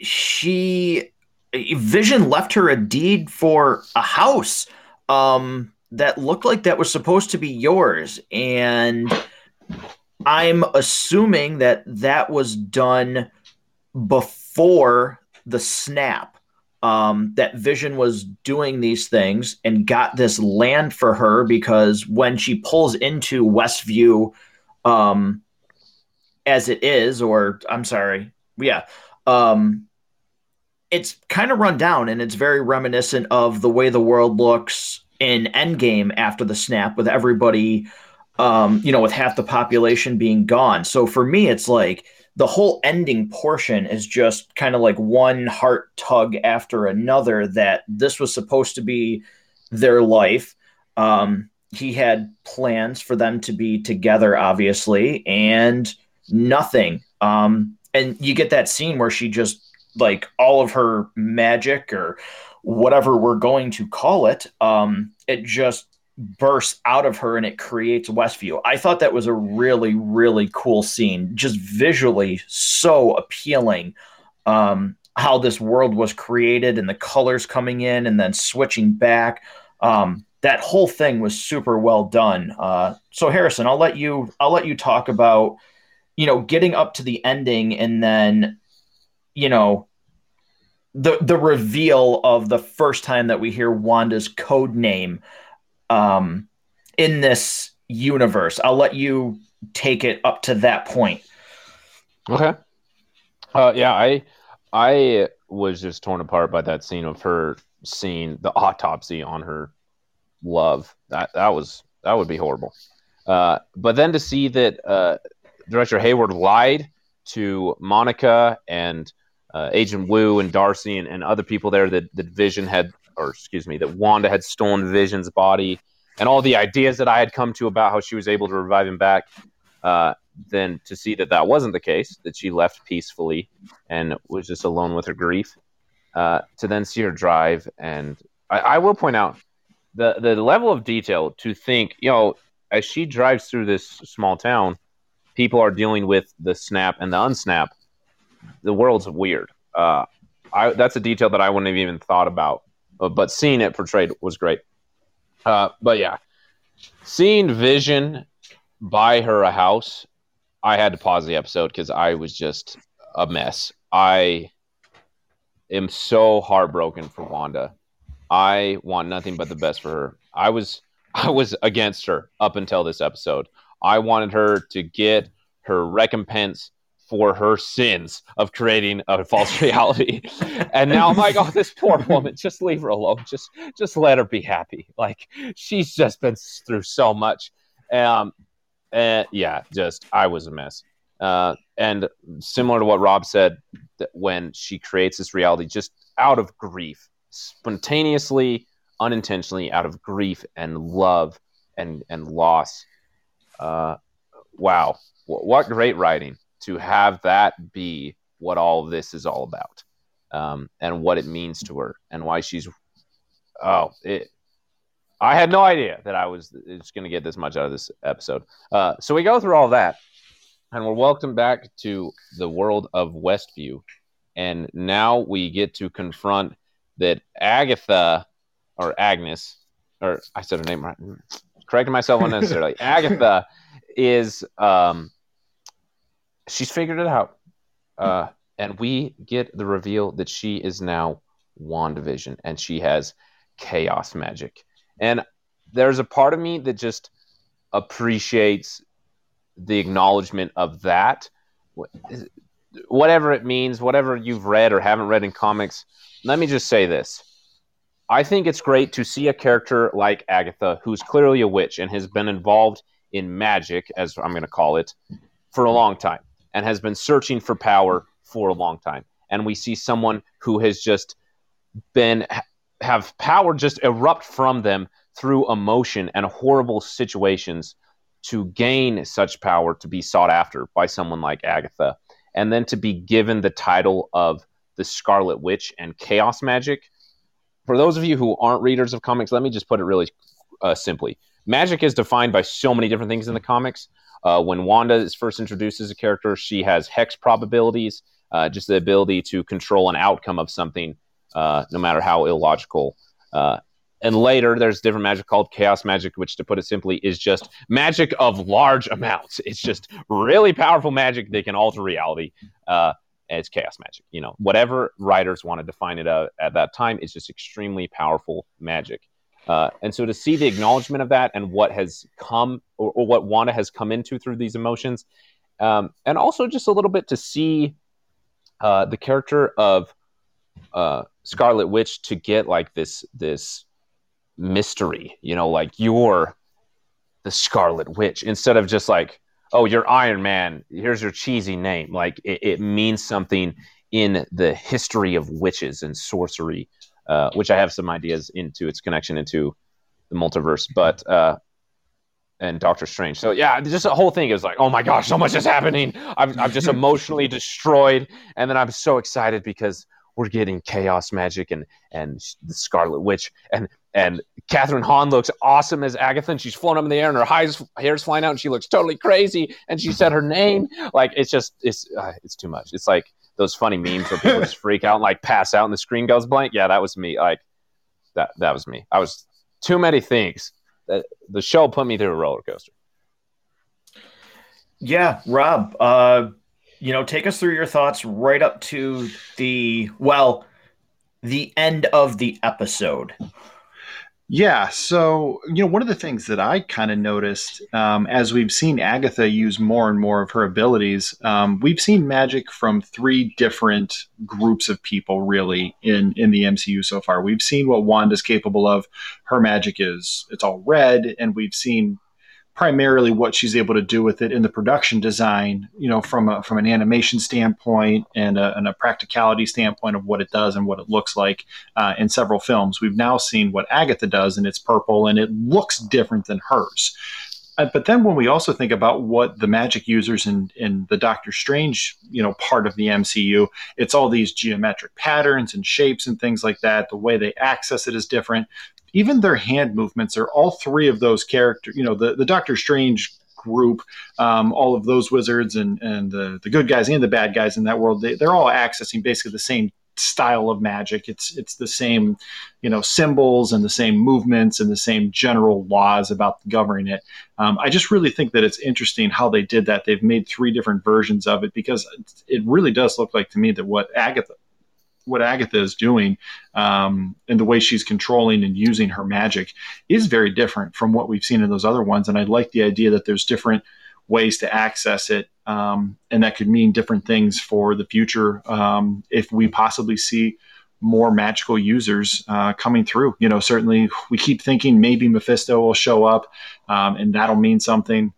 she Vision left her a deed for a house um, that looked like that was supposed to be yours, and I'm assuming that that was done before the snap um, that Vision was doing these things and got this land for her because when she pulls into Westview, um, as it is, or I'm sorry, yeah, um, it's kind of run down and it's very reminiscent of the way the world looks in Endgame after the snap, with everybody, um, you know, with half the population being gone. So for me, it's like the whole ending portion is just kind of like one heart tug after another that this was supposed to be their life. Um, he had plans for them to be together obviously and nothing. Um, and you get that scene where she just like all of her magic or whatever we're going to call it um, it just bursts out of her and it creates Westview. I thought that was a really, really cool scene, just visually so appealing. Um, how this world was created and the colors coming in and then switching back. Um, that whole thing was super well done. Uh, so Harrison, I'll let you I'll let you talk about you know getting up to the ending and then you know the the reveal of the first time that we hear Wanda's code name um, in this universe. I'll let you take it up to that point. Okay. Uh, yeah, I I was just torn apart by that scene of her seeing the autopsy on her love. That that was that would be horrible. Uh, but then to see that uh, director Hayward lied to Monica and uh, Agent Woo and Darcy and, and other people there that, that Vision had or excuse me, that Wanda had stolen Vision's body, and all the ideas that I had come to about how she was able to revive him back. Uh, then to see that that wasn't the case, that she left peacefully and was just alone with her grief. Uh, to then see her drive, and I, I will point out the the level of detail to think, you know, as she drives through this small town, people are dealing with the snap and the unsnap. The world's weird. Uh, I, that's a detail that I wouldn't have even thought about but, seeing it portrayed was great. Uh, but yeah, seeing Vision buy her a house, I had to pause the episode because I was just a mess. I am so heartbroken for Wanda. I want nothing but the best for her. I was [LAUGHS] I was against her up until this episode. I wanted her to get her recompense for her sins of creating a false [LAUGHS] reality. and now I'm like, oh, this poor woman, just leave her alone. Just just let her be happy. Like she's just been through so much. Um and yeah, just I was a mess. Uh, and similar to what Rob said, that when she creates this reality just out of grief, spontaneously, unintentionally, out of grief and love and and loss. Uh, wow, what great writing! To have that be what all of this is all about um, and what it means to her and why she's oh it i had no idea that i was just going to get this much out of this episode. Uh, so we go through all that and we're welcome back to the world of westview and now we get to confront that agatha or agnes or i said her name right correcting myself unnecessarily [LAUGHS] agatha is um, she's figured it out. Uh, and we get the reveal that she is now WandaVision and she has chaos magic. And there's a part of me that just appreciates the acknowledgement of that. Whatever it means, whatever you've read or haven't read in comics, let me just say this. I think it's great to see a character like Agatha, who's clearly a witch and has been involved in magic, as I'm going to call it, for a long time and has been searching for power for a long time. And we see someone who has just been have power just erupt from them through emotion and horrible situations to gain such power to be sought after by someone like Agatha and then to be given the title of the Scarlet Witch and chaos magic. For those of you who aren't readers of comics, let me just put it really uh, simply. Magic is defined by so many different things in the comics. Uh, when Wanda is first introduced as a character, she has hex probabilities, uh, just the ability to control an outcome of something, uh, no matter how illogical. Uh, and later, there's different magic called chaos magic, which, to put it simply, is just magic of large amounts. It's just really powerful magic that can alter reality. Uh, it's chaos magic. You know, whatever writers want to define it uh, at that time, it's just extremely powerful magic. Uh, and so to see the acknowledgement of that and what has come or, or what Wanda has come into through these emotions, um, and also just a little bit to see uh, the character of uh, Scarlet Witch to get like this this mystery, you know, like you're the Scarlet Witch instead of just like oh you're Iron Man, here's your cheesy name. Like it, it means something in the history of witches and sorcery uh, which I have some ideas into its connection into the multiverse, but uh, and Doctor Strange. So yeah, just the whole thing is like, oh my gosh, so much is happening. I'm I'm just [LAUGHS] emotionally destroyed, and then I'm so excited because we're getting chaos magic and and the Scarlet Witch and and Kathryn Hahn looks awesome as Agatha, and she's flown up in the air, and her highs, hair's flying out, and she looks totally crazy. And she said her name, like it's just it's uh, it's too much. It's like those funny memes where people just [LAUGHS] freak out and like pass out and the screen goes blank. Yeah, that was me. Like that that was me. I was too many things. That the show put me through a roller coaster. Yeah, Rob, uh, you know, take us through your thoughts right up to the well, the end of the episode. Yeah. So, you know, one of the things that I kind of noticed um, as we've seen Agatha use more and more of her abilities, um, we've seen magic from three different groups of people, really, in, in the MCU so far. We've seen what Wanda's capable of. Her magic is, it's all red. And we've seen primarily what she's able to do with it in the production design, you know, from a, from an animation standpoint and a, and a practicality standpoint of what it does and what it looks like uh, in several films. We've now seen what Agatha does, and it's purple, and it looks different than hers. Uh, but then when we also think about what the magic users in, in the Doctor Strange, you know, part of the MCU, it's all these geometric patterns and shapes and things like that. The way they access it is different even their hand movements are all three of those characters. You know, the the Doctor Strange group, um, all of those wizards and and the the good guys and the bad guys in that world, they, they're all accessing basically the same style of magic. It's it's the same, you know, symbols and the same movements and the same general laws about governing it. Um, I just really think that it's interesting how they did that. They've made three different versions of it because it really does look like to me that what Agatha what Agatha is doing um, and the way she's controlling and using her magic is very different from what we've seen in those other ones. And I like the idea that there's different ways to access it, um, and that could mean different things for the future um, if we possibly see more magical users uh, coming through. You know, certainly we keep thinking maybe Mephisto will show up, um, and that'll mean something.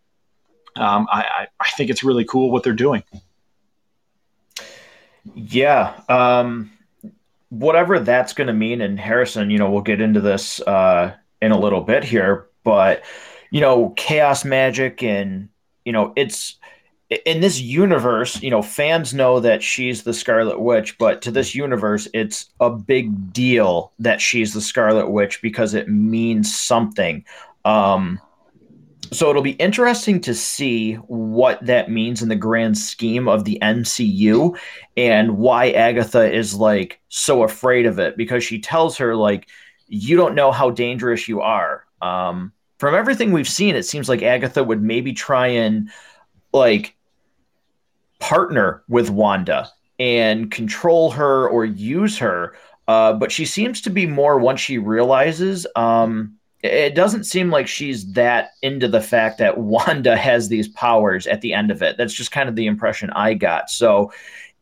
Um, I, I, think it's really cool what they're doing. Yeah. Um, whatever that's going to mean, and Harrison, you know, we'll get into this uh, in a little bit here, but you know, chaos magic and you know, it's in this universe, you know, fans know that she's the Scarlet Witch, but to this universe, it's a big deal that she's the Scarlet Witch because it means something. Um, so it'll be interesting to see what that means in the grand scheme of the MCU and why Agatha is like so afraid of it because she tells her like you don't know how dangerous you are. Um, from everything we've seen, it seems like Agatha would maybe try and like partner with Wanda and control her or use her. Uh, but she seems to be more once she realizes um, it doesn't seem like she's that into the fact that Wanda has these powers at the end of it. That's just kind of the impression I got. So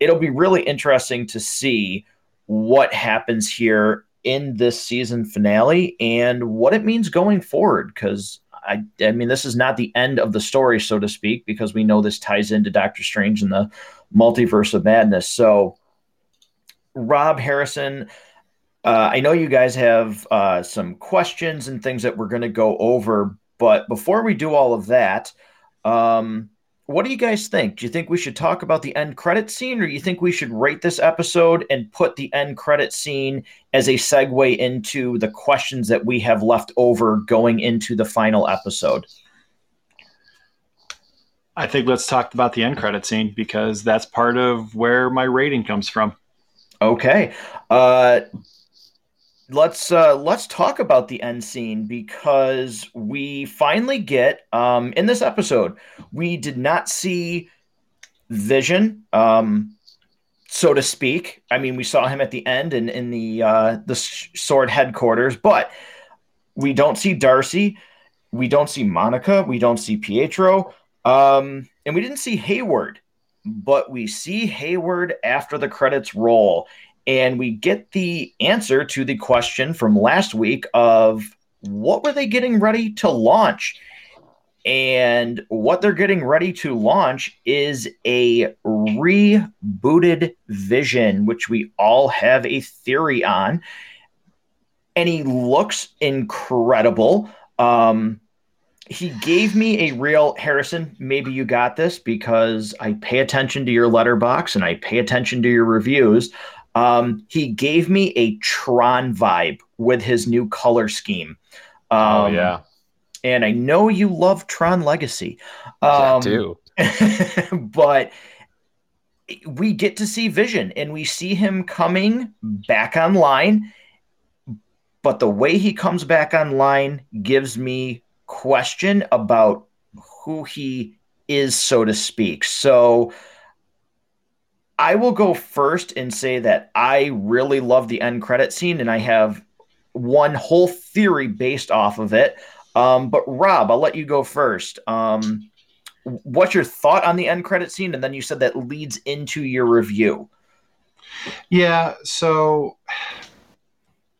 it'll be really interesting to see what happens here in this season finale and what it means going forward because I, I mean this is not the end of the story so to speak because we know this ties into Doctor Strange and the multiverse of madness so Rob Harrison uh, I know you guys have uh, some questions and things that we're going to go over, but before we do all of that, um, what do you guys think? Do you think we should talk about the end credit scene, or do you think we should rate this episode and put the end credit scene as a segue into the questions that we have left over going into the final episode? I think let's talk about the end credit scene because that's part of where my rating comes from. Okay. Uh, let's uh, let's talk about the end scene because we finally get um, in this episode we did not see Vision, um, so to speak. I mean, we saw him at the end and in, in the uh, the Sword headquarters, but we don't see Darcy, we don't see Monica, we don't see Pietro, um, and we didn't see Hayward. But we see Hayward after the credits roll, and we get the answer to the question from last week of what were they getting ready to launch? And what they're getting ready to launch is a rebooted vision, which we all have a theory on. And he looks incredible. Um, he gave me a real Harrison. Maybe you got this because I pay attention to your Letterboxd and I pay attention to your reviews. Um, he gave me a Tron vibe with his new color scheme. Oh, um, oh yeah, and I know you love Tron Legacy. Um, yeah, too. [LAUGHS] but we get to see Vision, and we see him coming back online. But the way he comes back online gives me question about who he is, so to speak. So I will go first and say that I really love the end credit scene, and I have one whole theory based off of it. Um, but Rob, I'll let you go first. Um, what's your thought on the end credit scene? And then you said that leads into your review. Yeah. So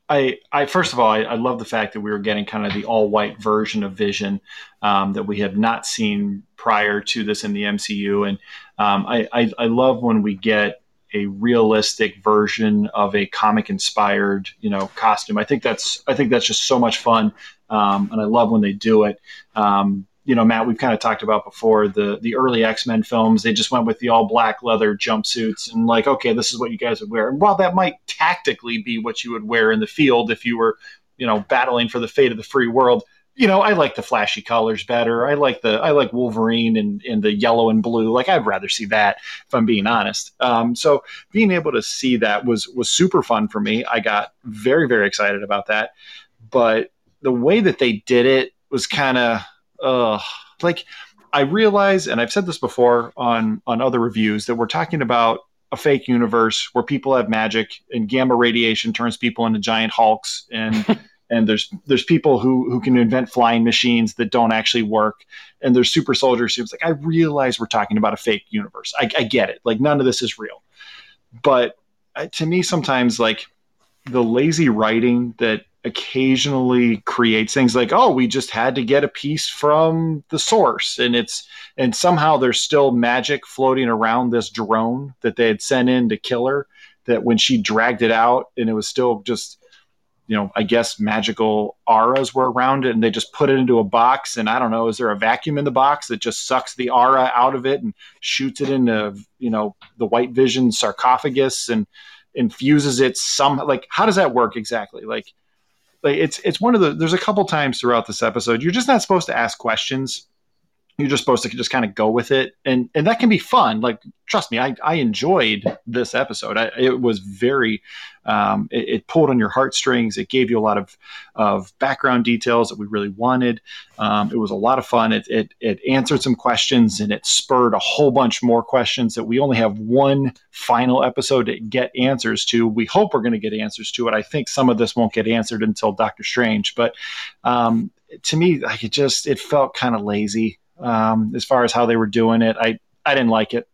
I, I first of all, I, I, love the fact that we were getting kind of the all white version of Vision um, that we have not seen prior to this in the MCU, and um, I, I, I love when we get a realistic version of a comic inspired you know costume. I think that's I think that's just so much fun, um, and I love when they do it. Um, you know, Matt, we've kind of talked about before the the early X Men films. They just went with the all black leather jumpsuits and like, okay, this is what you guys would wear. And while that might tactically be what you would wear in the field if you were, you know, battling for the fate of the free world, you know, I like the flashy colors better. I like the I like Wolverine and, and the yellow and blue. Like I'd rather see that if I'm being honest. Um, so being able to see that was was super fun for me. I got very very excited about that. But the way that they did it was kind of uh, like I realize, and I've said this before on on other reviews that we're talking about a fake universe where people have magic and gamma radiation turns people into giant hulks and [LAUGHS] and there's there's people who who can invent flying machines that don't actually work and there's super soldiers who's like i realize we're talking about a fake universe. I, I get it. Like none of this is real. But uh, to me sometimes like the lazy writing that occasionally creates things like oh we just had to get a piece from the source. And it's and somehow there's still magic floating around this drone that they had sent in to kill her that when she dragged it out and it was still just you know i guess magical auras were around it and they just put it into a box. And i don't know is there a vacuum in the box that just sucks the aura out of it and shoots it into you know the white vision sarcophagus and infuses it some like how does that work exactly? Like like it's it's one of the there's a couple times throughout this episode you're just not supposed to ask questions you're just supposed to just kind of go with it. And and that can be fun like trust me i, I enjoyed this episode. I, it was very um, it, it, pulled on your heartstrings. It gave you a lot of of background details that we really wanted. Um, it was a lot of fun. It, it it answered some questions and it spurred a whole bunch more questions that we only have one final episode to get answers to. We hope we're going to get answers to it. I think some of this won't get answered until doctor strange but um, to me like it just it felt kind of lazy um, as far as how they were doing it. I I didn't like it.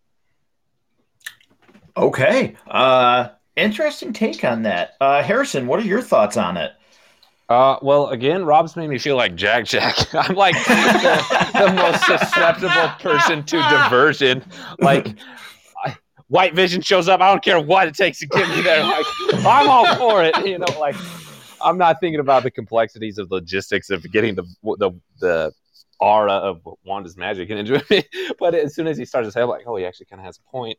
Okay, uh, interesting take on that. Uh, Harrison, what are your thoughts on it? Uh, well, again, Rob's made me feel like Jack Jack. [LAUGHS] I'm like the, the most susceptible person to diversion. Like, I, White Vision shows up. I don't care what it takes to get me there. Like, I'm all for it. You know, like I'm not thinking about the complexities of logistics of getting the the the aura of Wanda's magic and enjoy it. [LAUGHS] But as soon as he started to say, I'm like, oh, he actually kind of has a point.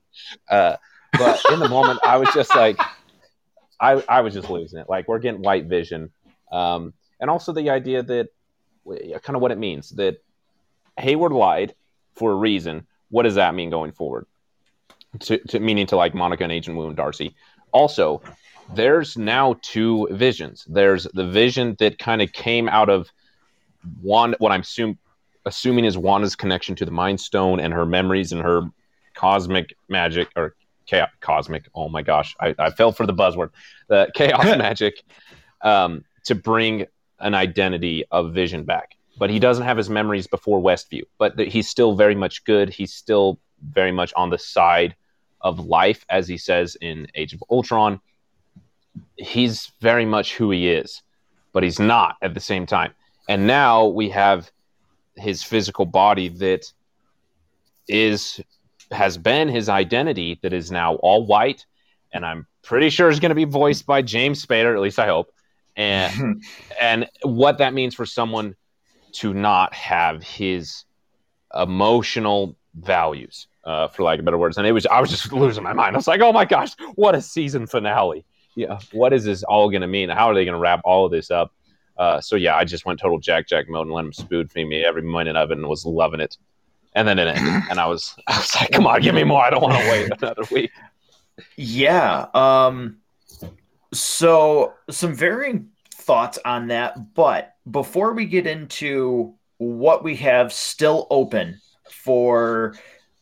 Uh, but in the moment, I was just like, [LAUGHS] I, I was just losing it. Like, we're getting white vision. Um, and also the idea that kind of what it means that Hayward lied for a reason. What does that mean going forward? To, to meaning to like Monica and Agent Woo and Darcy. Also, there's now two visions. There's the vision that kind of came out of one what I'm assuming assuming is Wanda's connection to the Mind Stone and her memories and her cosmic magic or chaos, cosmic. Oh my gosh, I, I fell for the buzzword. The [LAUGHS] chaos magic um, to bring an identity of Vision back. But he doesn't have his memories before Westview. But th- he's still very much good. He's still very much on the side of life, as he says in Age of Ultron. He's very much who he is, but he's not at the same time. And now we have his physical body that is has been his identity that is now all white and i'm pretty sure is going to be voiced by james spader at least i hope. And [LAUGHS] and what that means for someone to not have his emotional values uh, for lack of better words. And it was i was just losing my mind. I was like oh my gosh what a season finale. Yeah what is this all going to mean? How are they going to wrap all of this up uh, so yeah, I just went total Jack Jack mode and let him spoon feed me every minute of it and was loving it. And then it ended, [CLEARS THROAT] and I was I was like, come on, give me more. I don't want to wait [LAUGHS] another week. Yeah. Um. So some varying thoughts on that, but before we get into what we have still open for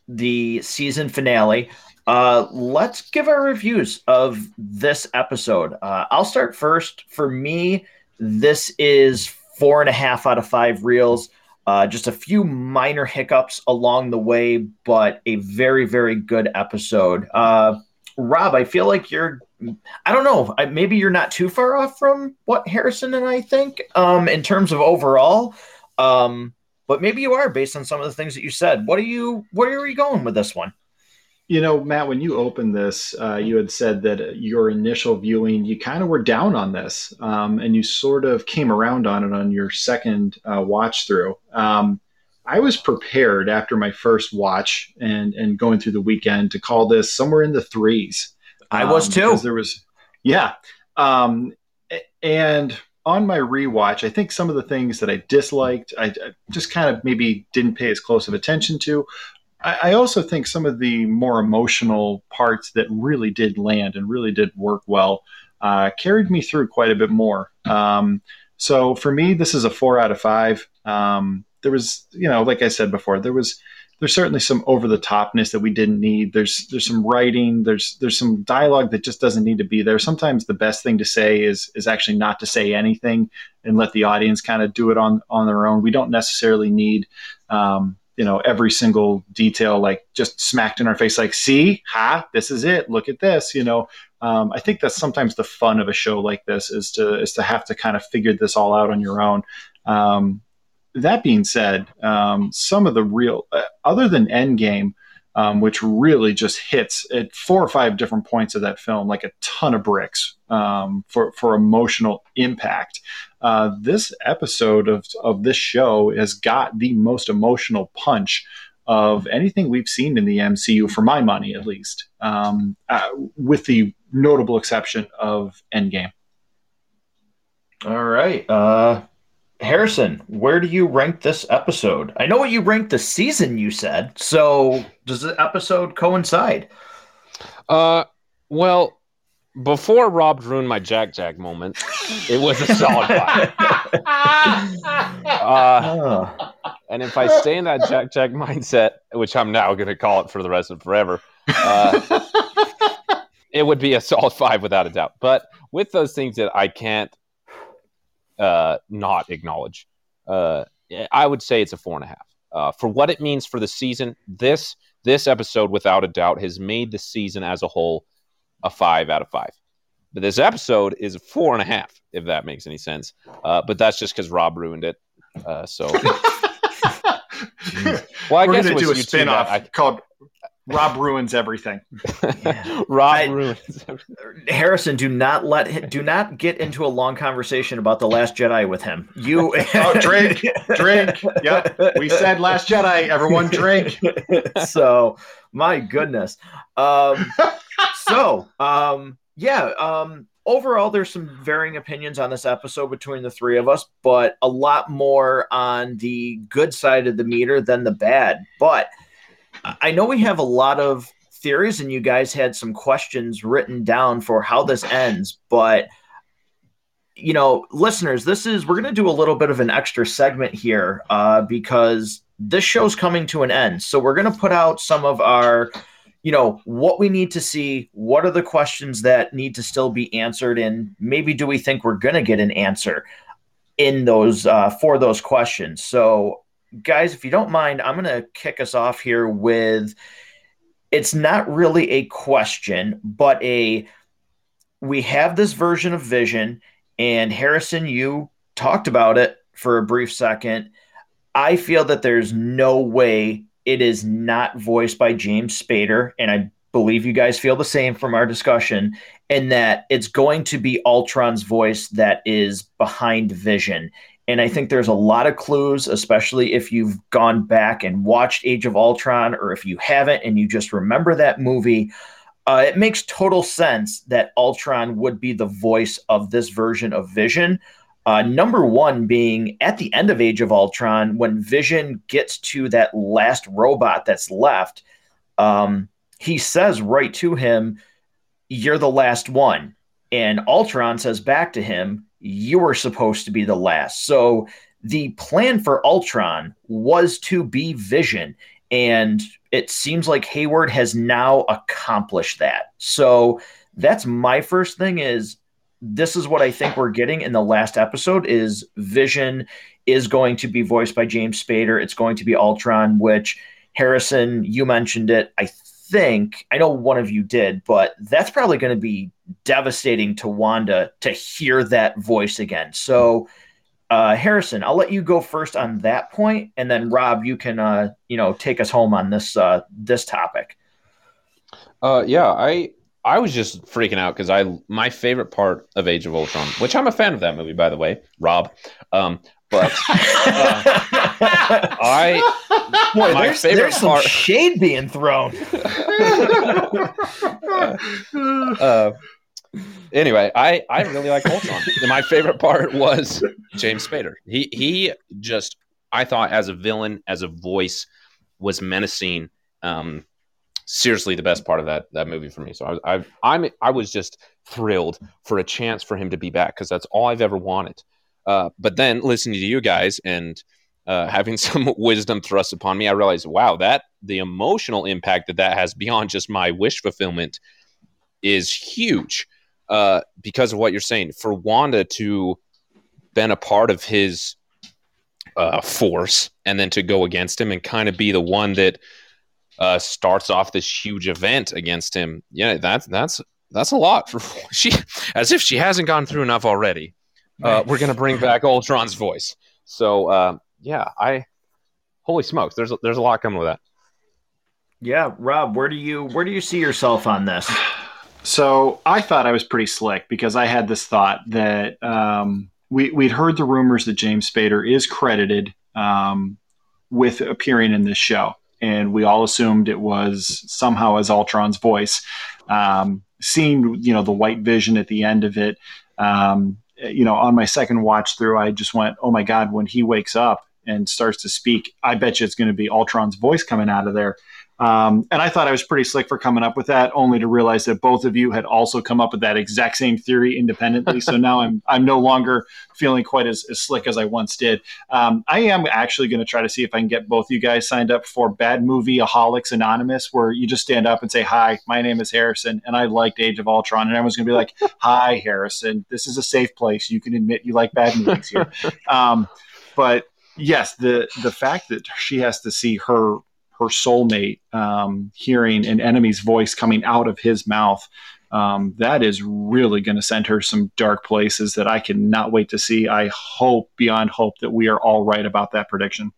the season finale, uh, let's give our reviews of this episode. Uh, I'll start first. For me, this is four and a half out of five reels. Uh, just a few minor hiccups along the way, but a very, very good episode. Uh, Rob, I feel like you're, I don't know, maybe you're not too far off from what Harrison and I think um, in terms of overall. Um, but maybe you are based on some of the things that you said. What are you, where are you going with this one? You know, Matt, when you opened this, uh, you had said that your initial viewing, you kind of were down on this, um, and you sort of came around on it on your second uh, watch through. Um, I was prepared after my first watch and and going through the weekend to call this somewhere in the threes. I was um, too. There was, yeah, um, and on my rewatch, I think some of the things that I disliked, I, I just kind of maybe didn't pay as close of attention to, I, also think some of the more emotional parts that really did land and really did work well uh, carried me through quite a bit more. Um, so for me, this is a four out of five. Um, there was, you know, like I said before, there was there's certainly some over the topness that we didn't need. There's there's some writing. There's there's some dialogue that just doesn't need to be there. Sometimes the best thing to say is is actually not to say anything and let the audience kind of do it on on their own. We don't necessarily need. Um, you know every single detail like just smacked in our face like see? Ha? This is it. Look at this you know? Um, i think that's sometimes the fun of a show like this is to is to have to kind of figure this all out on your own. Um, that being said, um, some of the real, uh, other than Endgame, um, which really just hits at four or five different points of that film, like a ton of bricks um, for for emotional impact. Uh, this episode of of this show has got the most emotional punch of anything we've seen in the MCU, for my money at least, um, uh, with the notable exception of Endgame. All right. Uh, Harrison, where do you rank this episode? I know what you ranked the season you said. So does the episode coincide? Uh well, before Rob ruined my Jack Jack moment, it was a solid five. [LAUGHS] uh, and if I stay in that Jack Jack mindset, which I'm now going to call it for the rest of forever, uh, it would be a solid five without a doubt. But with those things that I can't uh, not acknowledge. Uh, I would say it's a four and a half. Uh, for what it means for the season, this this episode, without a doubt, has made the season as a whole a five out of five. But this episode is a four and a half, if that makes any sense. Uh, but that's just because Rob ruined it. Uh, so, [LAUGHS] well, I We're guess going to do a spin off called Rob ruins everything. [LAUGHS] Rob I, ruins. Everything. Harrison, do not let do not get into a long conversation about the Last Jedi with him. You [LAUGHS] oh, drink, drink. Yep, we said Last Jedi. Everyone drink. [LAUGHS] so, my goodness. Um, so, um, yeah. Um, overall, there's some varying opinions on this episode between the three of us, but a lot more on the good side of the meter than the bad. But I know we have a lot of theories, and you guys had some questions written down for how this ends, but you know, listeners, this is we're going to do a little bit of an extra segment here uh, because this show's coming to an end. So we're going to put out some of our, you know, what we need to see. What are the questions that need to still be answered, and maybe do we think we're going to get an answer in those uh, for those questions? So guys, if you don't mind, I'm going to kick us off here with it's not really a question, but a we have this version of Vision, and Harrison, you talked about it for a brief second. I feel that there's no way it is not voiced by James Spader, and I believe you guys feel the same from our discussion, and that it's going to be Ultron's voice that is behind Vision. And I think there's a lot of clues, especially if you've gone back and watched Age of Ultron, or if you haven't and you just remember that movie. Uh, it makes total sense that Ultron would be the voice of this version of Vision. Uh, number one being at the end of Age of Ultron, when Vision gets to that last robot that's left, um, he says right to him, You're the last one. And Ultron says back to him, you were supposed to be the last. So the plan for Ultron was to be Vision. And it seems like Hayward has now accomplished that. So that's my first thing is this is what I think we're getting in the last episode is Vision is going to be voiced by James Spader. It's going to be Ultron, which Harrison, you mentioned it. I think I know one of you did, but that's probably going to be devastating to Wanda to hear that voice again. So, uh, Harrison, I'll let you go first on that point, and then Rob, you can uh, you know take us home on this uh, this topic. Uh, yeah, I I was just freaking out because I my favorite part of Age of Ultron, which I'm a fan of that movie by the way, Rob. Um, but uh, I Boy, my there's, favorite there's part, some shade being thrown. [LAUGHS] uh, anyway, I I really like Ultron. my favorite part was James Spader. He he just I thought as a villain, as a voice, was menacing. Um, seriously, the best part of that that movie for me. So I I I'm I was just thrilled for a chance for him to be back because that's all I've ever wanted. Uh, but then listening to you guys and uh, having [LAUGHS] some wisdom thrust upon me, I realized, wow, that the emotional impact that that has beyond just my wish fulfillment is huge uh, because of what you're saying. For Wanda to been a part of his uh, force and then to go against him and kind of be the one that uh, starts off this huge event against him. Yeah, that's that's that's a lot for [LAUGHS] she. As if she hasn't gone through enough already. Uh, we're gonna bring back Ultron's voice. So uh, yeah, I holy smokes, there's a, there's a lot coming with that. Yeah, Rob, where do you where do you see yourself on this? So I thought I was pretty slick because I had this thought that um, we we'd heard the rumors that James Spader is credited um, with appearing in this show, and we all assumed it was somehow as Ultron's voice. Um, seeing you know the white vision at the end of it, um, you know, on my second watch through, I just went, "Oh my god!" When he wakes up and starts to speak, I bet you it's going to be Ultron's voice coming out of there. Um, and I thought I was pretty slick for coming up with that, only to realize that both of you had also come up with that exact same theory independently. so now I'm [LAUGHS] I'm no longer feeling quite as, as slick as I once did. Um, I am actually going to try to see if I can get both you guys signed up for Bad Movie Aholics Anonymous, where you just stand up and say, "Hi, my name is Harrison, and I liked Age of Ultron," and everyone's going to be like, [LAUGHS] "Hi, Harrison, this is a safe place. You can admit you like bad movies here." [LAUGHS] Um, but yes, the the fact that she has to see her her soulmate um, hearing an enemy's voice coming out of his mouth. Um, that is really going to send her some dark places that I cannot wait to see. I hope beyond hope that we are all right about that prediction.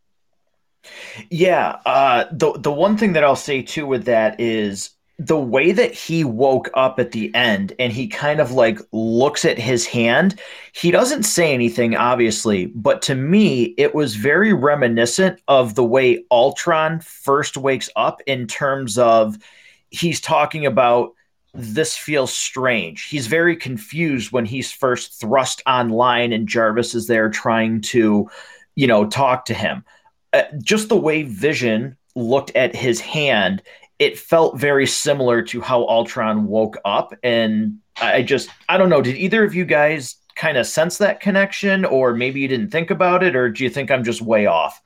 Yeah, uh, the the one thing that I'll say too with that is the way that he woke up at the end and he kind of like looks at his hand he doesn't say anything obviously but to me it was very reminiscent of the way ultron first wakes up in terms of he's talking about this feels strange. He's very confused when he's first thrust online and jarvis is there trying to you know talk to him. Uh, just the way vision looked at his hand it felt very similar to how Ultron woke up. And I just, I don't know, did either of you guys kind of sense that connection, or maybe you didn't think about it, or do you think I'm just way off?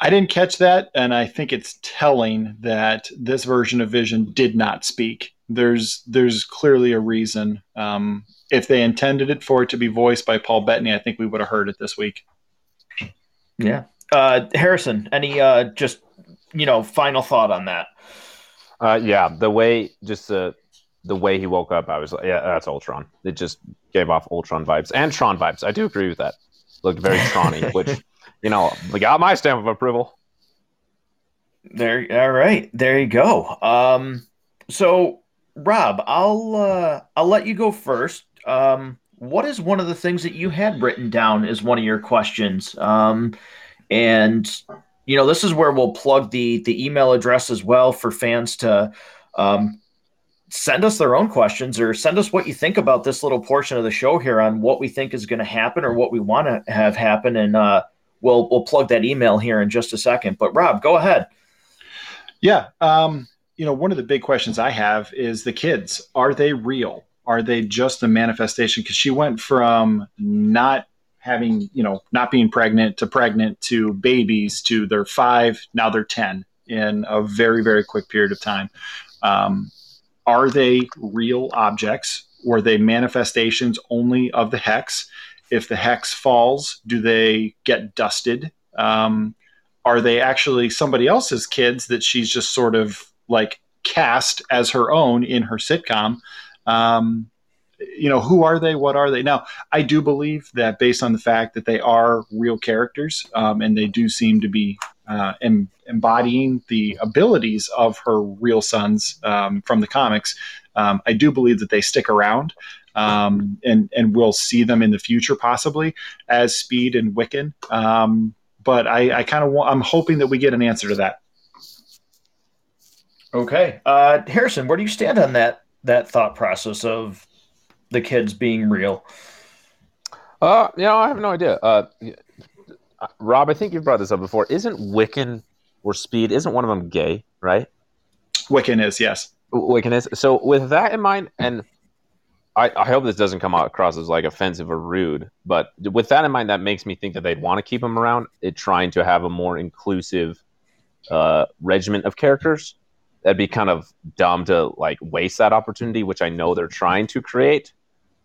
I didn't catch that, and I think it's telling that this version of Vision did not speak. There's there's clearly a reason. Um, if they intended it for it to be voiced by Paul Bettany, I think we would have heard it this week. Yeah, uh, Harrison, any uh, just you know, final thought on that. Uh, yeah, the way just the the way he woke up, I was like, yeah, that's Ultron. It just gave off Ultron vibes and Tron vibes. I do agree with that. Looked very Tronny, [LAUGHS] which you know, got my stamp of approval. There, all right, there you go. Um, so Rob, I'll uh, I'll let you go first. Um, what is one of the things that you had written down as one of your questions? Um, and you know, this is where we'll plug the the email address as well for fans to um, send us their own questions or send us what you think about this little portion of the show here on what we think is going to happen or what we want to have happen, and uh, we'll we'll plug that email here in just a second. But Rob, go ahead. Yeah, um, you know, one of the big questions I have is the kids. Are they real? Are they just a manifestation? Because she went from not having you know not being pregnant to pregnant to babies to they're five now they're ten in a very very quick period of time. Um, are they real objects? Or they manifestations only of the hex? If the hex falls do they get dusted? Um, are they actually somebody else's kids that she's just sort of like cast as her own in her sitcom? Um, you know, who are they? What are they? Now, I do believe that based on the fact that they are real characters um, and they do seem to be uh, em- embodying the abilities of her real sons um, from the comics, um, I do believe that they stick around. Um, and and we'll see them in the future possibly as Speed and Wiccan. Um, but I, I kind of I'm hoping that we get an answer to that. Okay, uh, Harrison, where do you stand on that that thought process of the kids being real? Uh, you know, I have no idea. Uh, Rob, I think you've brought this up before. Isn't Wiccan or Speed? Isn't one of them gay? Right? Wiccan is yes. Wiccan is. So with that in mind, and I, I hope this doesn't come across as like offensive or rude, but with that in mind, that makes me think that they'd want to keep him around. It trying to have a more inclusive uh, regiment of characters. That'd be kind of dumb to like waste that opportunity, which I know they're trying to create.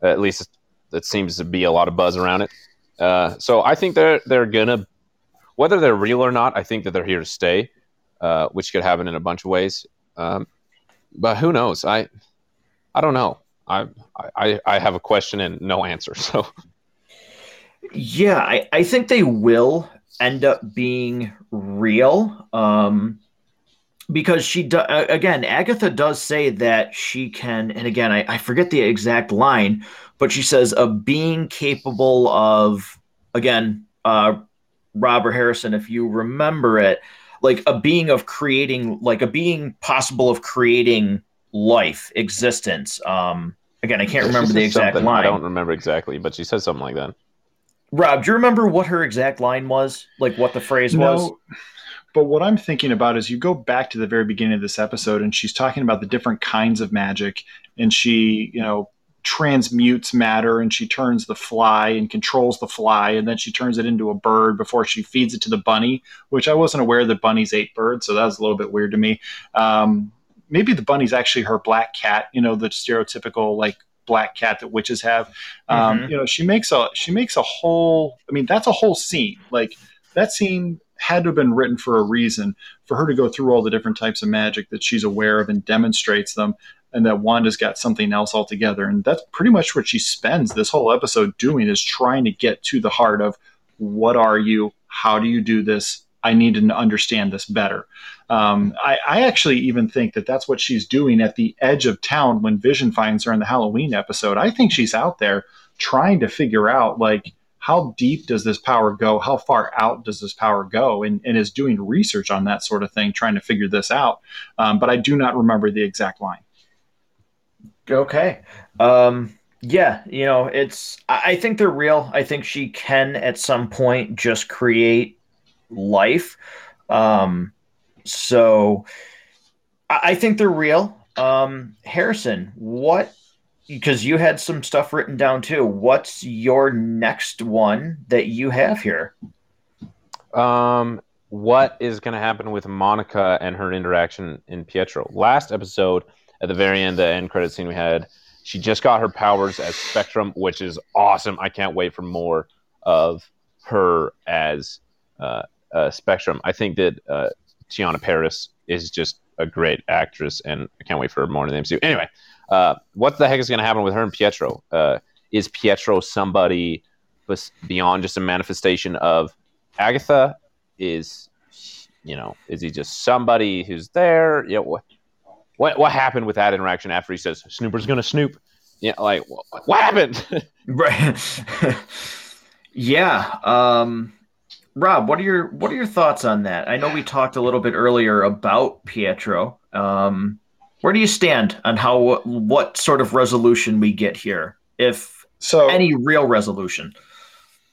at least it seems to be a lot of buzz around it. Uh, so I think they're they're gonna, whether they're real or not, I think that they're here to stay, uh, which could happen in a bunch of ways. Um, but who knows? I I don't know. I, I I have a question and no answer. [LAUGHS] So yeah, I, I think they will end up being real. Um, because she do, again, Agatha does say that she can, and again, I, I forget the exact line, but she says a being capable of, again, uh, Robert Harrison, if you remember it, like a being of creating, like a being possible of creating life, existence. Um, again, I can't remember the exact line. I don't remember exactly, but she says something like that. Rob, do you remember what her exact line was? Like what the phrase no, was? But what I'm thinking about is you go back to the very beginning of this episode and she's talking about the different kinds of magic and she, you know, transmutes matter and she turns the fly and controls the fly and then she turns it into a bird before she feeds it to the bunny, which I wasn't aware that bunnies ate birds, so that was a little bit weird to me. Um, maybe the bunny's actually her black cat, you know, the stereotypical like black cat that witches have. Um, mm-hmm. You know, she makes a she makes a whole. I mean, that's a whole scene. Like that scene had to have been written for a reason for her to go through all the different types of magic that she's aware of and demonstrates them and that Wanda's got something else altogether. And that's pretty much what she spends this whole episode doing is trying to get to the heart of what are you? How do you do this? I need to understand this better. Um, I, I, actually even think that that's what she's doing at the edge of town when Vision finds her in the Halloween episode. I think she's out there trying to figure out like how deep does this power go? How far out does this power go? And, and is doing research on that sort of thing, trying to figure this out. Um, but I do not remember the exact line. Okay. Um, yeah, you know, it's, I think they're real. I think she can at some point just create life. Um, so I, think they're real. Um, Harrison, what because you had some stuff written down too. What's your next one that you have here? Um, what is going to happen with Monica and her interaction in Pietro? Last episode, at the very end, the end credit scene we had, she just got her powers as Spectrum, which is awesome. I can't wait for more of her as uh, uh, Spectrum. I think that uh, Teyonah Parris is just a great actress, and I can't wait for more in the MCU. Anyway, uh, what the heck is going to happen with her and Pietro? Uh, is Pietro somebody beyond just a manifestation of Agatha? Is you know, is he just somebody who's there? Yeah, what what what happened with that interaction after he says Snooper's going to snoop? Yeah, like what, what happened? [LAUGHS] right. [LAUGHS] yeah. Um, Rob, what are your what are your thoughts on that? I know we talked a little bit earlier about Pietro. Um, where do you stand on how what sort of resolution we get here, if so any real resolution?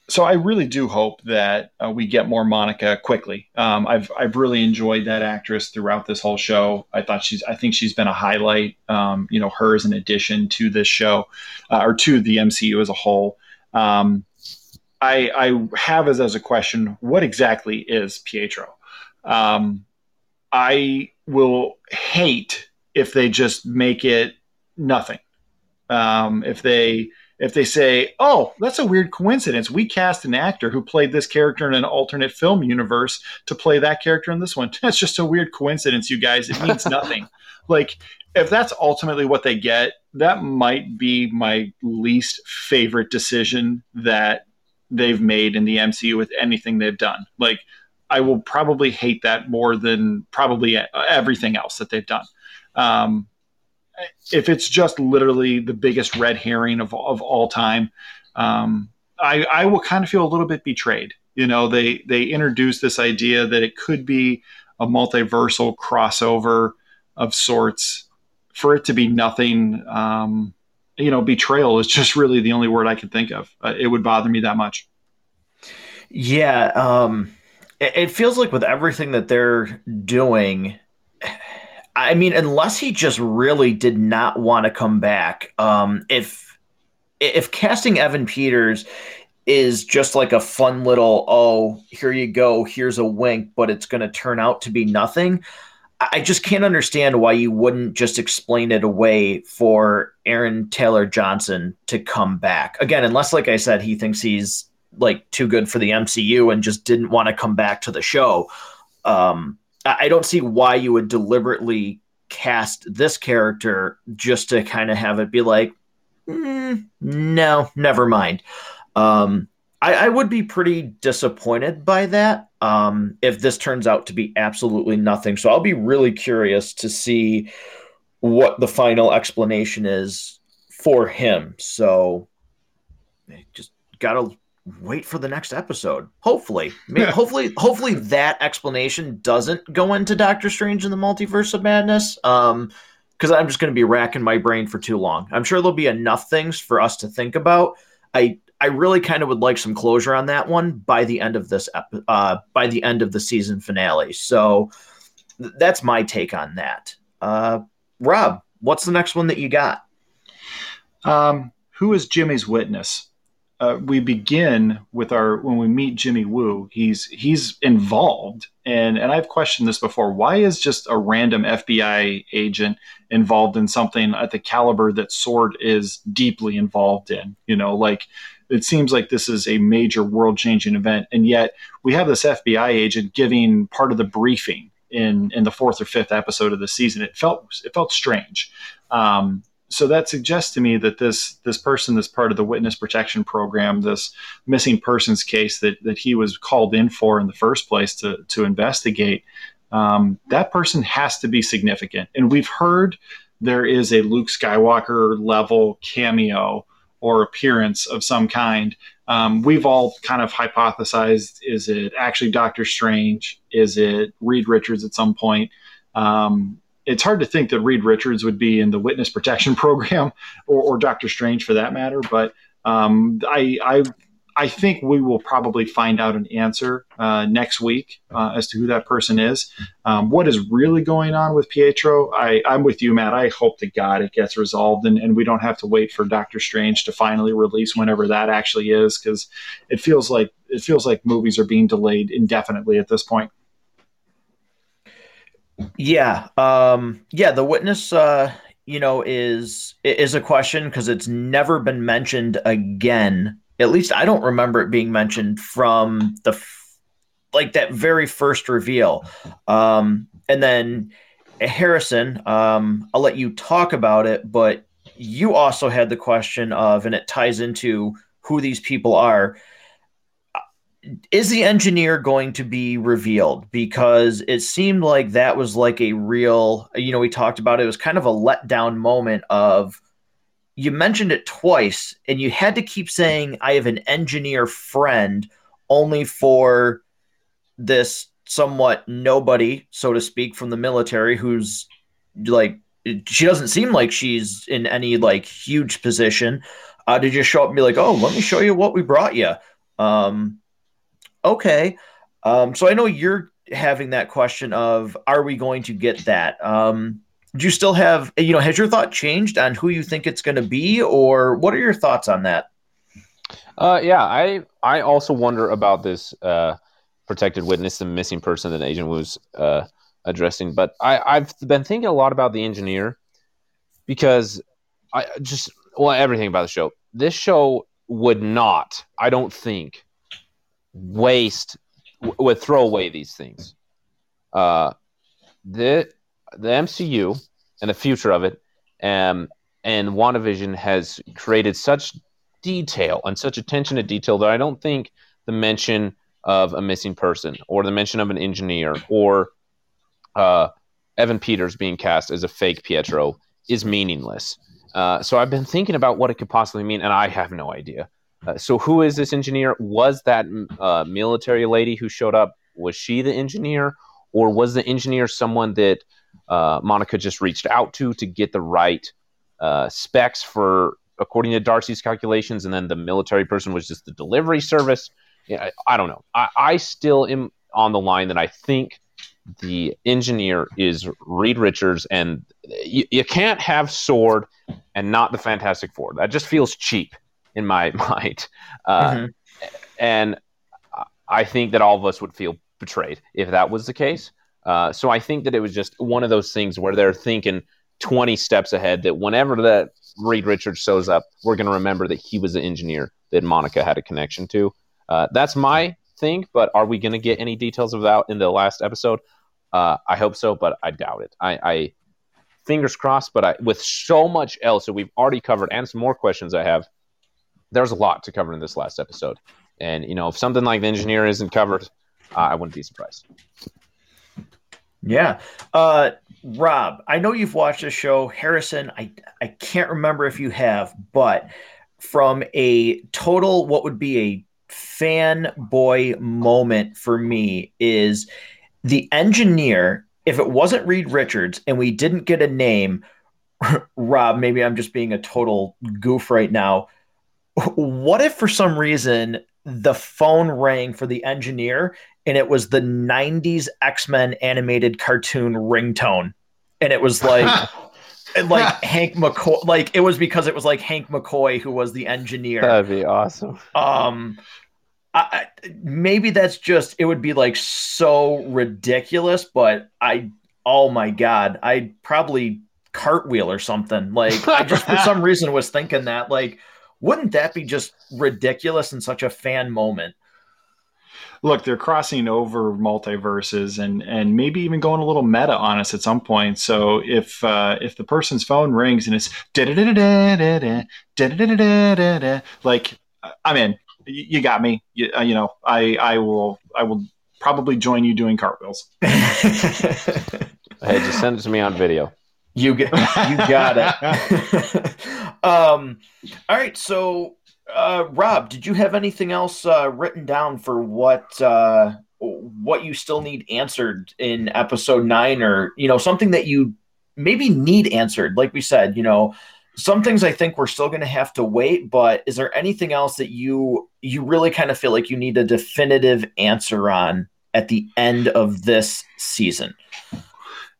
So I really do hope that uh, we get more Monica quickly. Um, I've I've really enjoyed that actress throughout this whole show. I thought she's I think she's been a highlight. Um, you know, her as an addition to this show uh, or to the MCU as a whole. Um, I, I have as, as a question what exactly is Pietro? Um, I will hate if they just make it nothing. Um, if they if they say, "Oh, that's a weird coincidence. We cast an actor who played this character in an alternate film universe to play that character in this one." [LAUGHS] That's just a weird coincidence, you guys. It means [LAUGHS] nothing. like if that's ultimately what they get, that might be my least favorite decision that they've made in the MCU with anything they've done. Like I will probably hate that more than probably everything else that they've done. Um, if it's just literally the biggest red herring of, of all time, um, I, I will kind of feel a little bit betrayed. You know, they they introduced this idea that it could be a multiversal crossover of sorts. For it to be nothing, um, you know, betrayal is just really the only word I can think of. Uh, it would bother me that much. Yeah, um, it, it feels like with everything that they're doing, I mean, unless he just really did not want to come back. Um, if if casting Evan Peters is just like a fun little oh here you go here's a wink but it's going to turn out to be nothing i just can't understand why you wouldn't just explain it away for aaron taylor johnson to come back again unless like i said he thinks he's like too good for the mcu and just didn't want to come back to the show um, i don't see why you would deliberately cast this character just to kind of have it be like mm, no never mind um, I, I, would be pretty disappointed by that um, if this turns out to be absolutely nothing. So I'll be really curious to see what the final explanation is for him. So just gotta wait for the next episode. Hopefully, Maybe, [LAUGHS] hopefully, hopefully that explanation doesn't go into Doctor Strange in the Multiverse of Madness. Um, because I'm just going to be racking my brain for too long. I'm sure there'll be enough things for us to think about. I I really kind of would like some closure on that one by the end of this uh, by the end of the season finale. So th- that's my take on that. Uh, Rob, what's the next one that you got? Um, who is Jimmy's witness? Uh, we begin with our when we meet Jimmy Woo. He's he's involved, and and I've questioned this before. Why is just a random FBI agent involved in something at the caliber that Sword is deeply involved in? You know, like it seems like this is a major world changing event. And yet we have this FBI agent giving part of the briefing in, in the fourth or fifth episode of the season. It felt, it felt strange. Um, so that suggests to me that this this person this part of the witness protection program this missing persons case that that he was called in for in the first place to to investigate um, that person has to be significant and we've heard there is a luke skywalker level cameo or appearance of some kind. Um, we've all kind of hypothesized: is it actually Doctor Strange? Is it Reed Richards at some point? Um, it's hard to think that Reed Richards would be in the witness protection [LAUGHS] program or, or Doctor Strange for that matter. But um, I, I I think we will probably find out an answer uh, next week uh, as to who that person is. Um, what is really going on with Pietro? I, am with you, Matt. I hope to God it gets resolved and, and we don't have to wait for Doctor Strange to finally release whenever that actually is, because it feels like it feels like movies are being delayed indefinitely at this point. Yeah, um, yeah. The witness, uh, you know, is is a question because it's never been mentioned again at least I don't remember it being mentioned from the like that very first reveal. Um, and then Harrison, um, I'll let you talk about it, but you also had the question of, and it ties into who these people are. Is the engineer going to be revealed? Because it seemed like that was like a real, you know, we talked about it, it was kind of a letdown moment of you mentioned it twice and you had to keep saying i have an engineer friend only for this somewhat nobody so to speak from the military who's like she doesn't seem like she's in any like huge position uh, to just show up and be like oh let me show you what we brought you um okay. Um so i know you're having that question of are we going to get that? Um do you still have you know has your thought changed on who you think it's going to be or what are your thoughts on that? Uh, yeah i i also wonder about this uh, protected witness the missing person that agent was uh, addressing but i i've been thinking a lot about the engineer because i just well everything about the show. This show would not i don't think waste would throw away these things uh the the MCU and the future of it, um, and WandaVision has created such detail and such attention to detail that I don't think the mention of a missing person or the mention of an engineer or uh, Evan Peters being cast as a fake Pietro is meaningless. Uh, so I've been thinking about what it could possibly mean, and I have no idea. Uh, so who is this engineer? Was that uh, military lady who showed up? Was she the engineer, or was the engineer someone that uh, Monica just reached out to to get the right uh, specs for according to Darcy's calculations, and then the military person was just the delivery service. Yeah, I, I don't know. I, I, still am on the line that I think the engineer is Reed Richards, and you, you can't have Sword and not the Fantastic Four. That just feels cheap in my [LAUGHS] mind. Uh, mm-hmm. And I think that all of us would feel betrayed if that was the case. Uh, so I think that it was just one of those things where they're thinking 20 steps ahead that whenever that Reed Richards shows up, we're going to remember that he was the engineer that Monica had a connection to. Uh, that's my thing, but are we going to get any details of that in the last episode? Uh, I hope so, but I doubt it. I, I fingers crossed, but I, with so much else that we've already covered and some more questions I have, there's a lot to cover in this last episode. And you know, if something like the engineer isn't covered, uh, I wouldn't be surprised. Yeah. Uh, Rob, I know you've watched the show. Harrison, I I can't remember if you have, but from a total what would be a fanboy moment for me is the engineer. If it wasn't Reed Richards and we didn't get a name, [LAUGHS] Rob, maybe I'm just being a total goof right now. What if for some reason the phone rang for the engineer and it was the 90s X-Men animated cartoon ringtone. And it was [LAUGHS] like like [LAUGHS] Hank McCoy like it was because it was like Hank McCoy who was the engineer. That'd be awesome. Um I, maybe that's just it would be like so ridiculous, but I oh my god, I'd probably cartwheel or something. Like I just for [LAUGHS] some reason was thinking that like wouldn't that be just ridiculous and such a fan moment? Look, they're crossing over multiverses and and maybe even going a little meta on us at some point. So if uh, if the person's phone rings and it's like I'm in, you got me. You, uh, you know, I I will I will probably join you doing cartwheels. [LAUGHS] hey, just send it to me on video. You get you got it. [LAUGHS] um, all right, so uh, Rob, did you have anything else uh, written down for what uh, what you still need answered in episode nine, or you know something that you maybe need answered? Like we said, you know, some things I think we're still going to have to wait. But is there anything else that you you really kind of feel like you need a definitive answer on at the end of this season?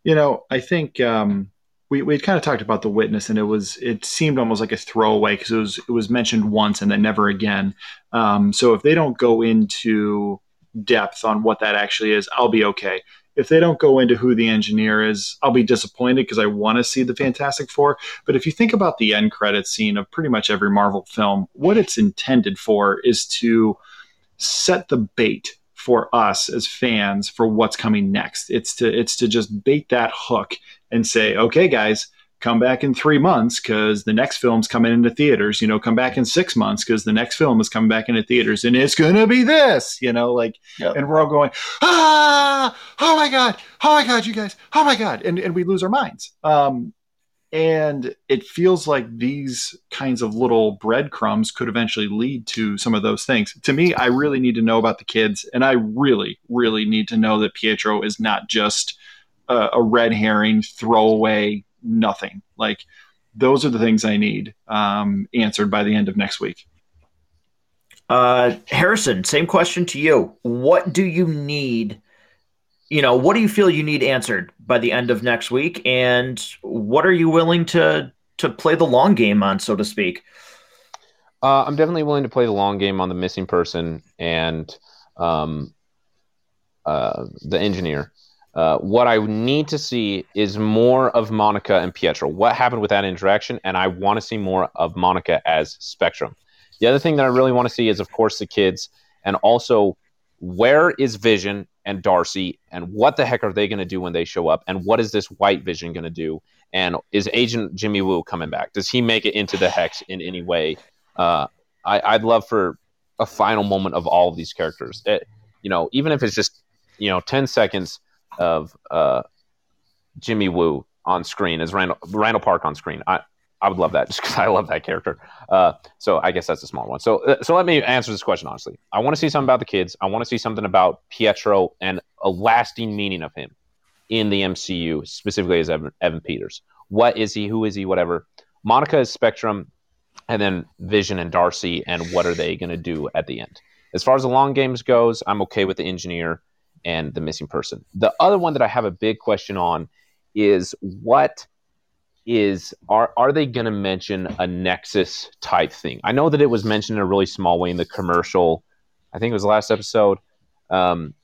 You know, I think um, we we kind of talked about the witness, and it was it seemed almost like a throwaway because it was it was mentioned once and then never again. Um, so if they don't go into depth on what that actually is, I'll be okay. If they don't go into who the engineer is, I'll be disappointed because I want to see the Fantastic Four. But if you think about the end credit scene of pretty much every Marvel film, what it's intended for is to set the bait for us as fans for what's coming next. It's to it's to just bait that hook and say, okay, guys, come back in three months because the next film's coming into theaters. You know, come back in six months because the next film is coming back into theaters, and it's gonna be this. You know, like, yep. and we're all going, ah, oh my god, oh my god, you guys, oh my god, and and we lose our minds. Um, and it feels like these kinds of little breadcrumbs could eventually lead to some of those things. To me, I really need to know about the kids, and I really, really need to know that Pietro is not just a, a red herring, throwaway, nothing. Like those are the things I need um, answered by the end of next week. Uh, Harrison, same question to you. What do you need? You know, what do you feel you need answered by the end of next week, and what are you willing to to play the long game on, so to speak? Uh, I'm definitely willing to play the long game on the missing person and um, uh, the engineer. Uh, what I need to see is more of Monica and Pietro. What happened with that interaction? And I want to see more of Monica as Spectrum. The other thing that I really want to see is, of course, the kids, and also where is Vision and Darcy, and what the heck are they going to do when they show up, and what is this White Vision going to do, and is Agent Jimmy Woo coming back? Does he make it into the hex in any way? Uh, I, would love for a final moment of all of these characters. It, you know, even if it's just you know ten seconds of uh, Jimmy Woo on screen as Randall, Randall Park on screen. I, I would love that [LAUGHS] just because I love that character. Uh, so I guess that's a small one. So uh, so let me answer this question honestly. I want to see something about the kids. I want to see something about Pietro and a lasting meaning of him in the MCU, specifically as Evan, Evan Peters. What is he? Who is he? Whatever. Monica is Spectrum, and then Vision and Darcy, and what are they going to do at the end? As far as the long games goes, I'm okay with the engineer, and the missing person. The other one that I have a big question on is what is are are they going to mention a nexus type thing? I know that it was mentioned in a really small way in the commercial. I think it was the last episode, um,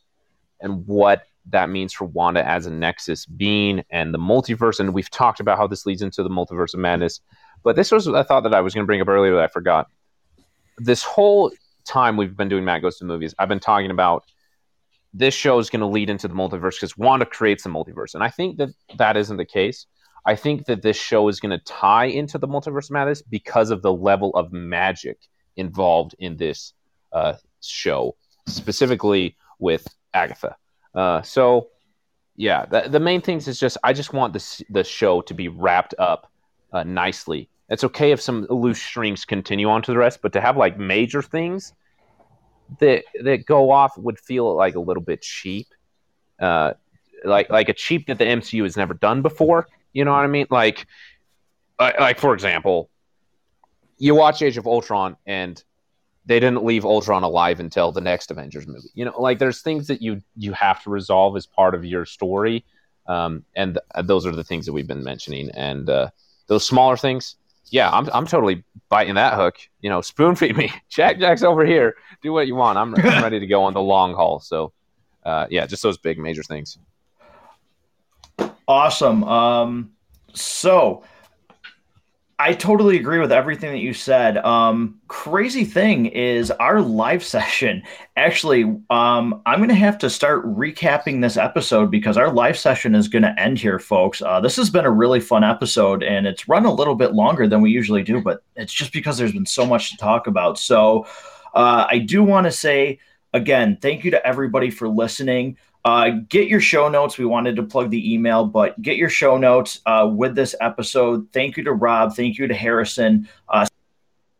and what that means for Wanda as a nexus being and the multiverse. And we've talked about how this leads into the multiverse of madness. But this was a thought that I was going to bring up earlier that I forgot. This whole time we've been doing Matt Goes to Movies, I've been talking about this show is going to lead into the multiverse because Wanda creates the multiverse. And I think that that isn't the case. I think that this show is going to tie into the multiverse madness because of the level of magic involved in this uh, show, specifically with Agatha. Uh, so, yeah, the, the main things is just I just want this the show to be wrapped up uh, nicely. It's okay if some loose strings continue on to the rest, but to have like major things that that go off would feel like a little bit cheap, uh, like like a cheap that the MCU has never done before. You know what I mean? Like, like for example, you watch Age of Ultron and they didn't leave Ultron alive until the next Avengers movie. You know, like there's things that you you have to resolve as part of your story, um, and th- those are the things that we've been mentioning. And uh, those smaller things, yeah, I'm I'm totally biting that hook. You know, spoon feed me. [LAUGHS] Jack Jack's over here. Do what you want. I'm, I'm ready to go on the long haul. So, uh, yeah, just those big major things. Awesome. Um, so I totally agree with everything that you said. Um, crazy thing is our live [LAUGHS] session. Actually, um, I'm going to have to start recapping this episode because our live session is going to end here, folks. Uh, this has been a really fun episode, and it's run a little bit longer than we usually do, but it's just because there's been so much to talk about. So, uh, I do want to say again, thank you to everybody for listening. Uh, get your show notes. We wanted to plug the email, but get your show notes uh, with this episode. Thank you to Rob. Thank you to Harrison. Uh,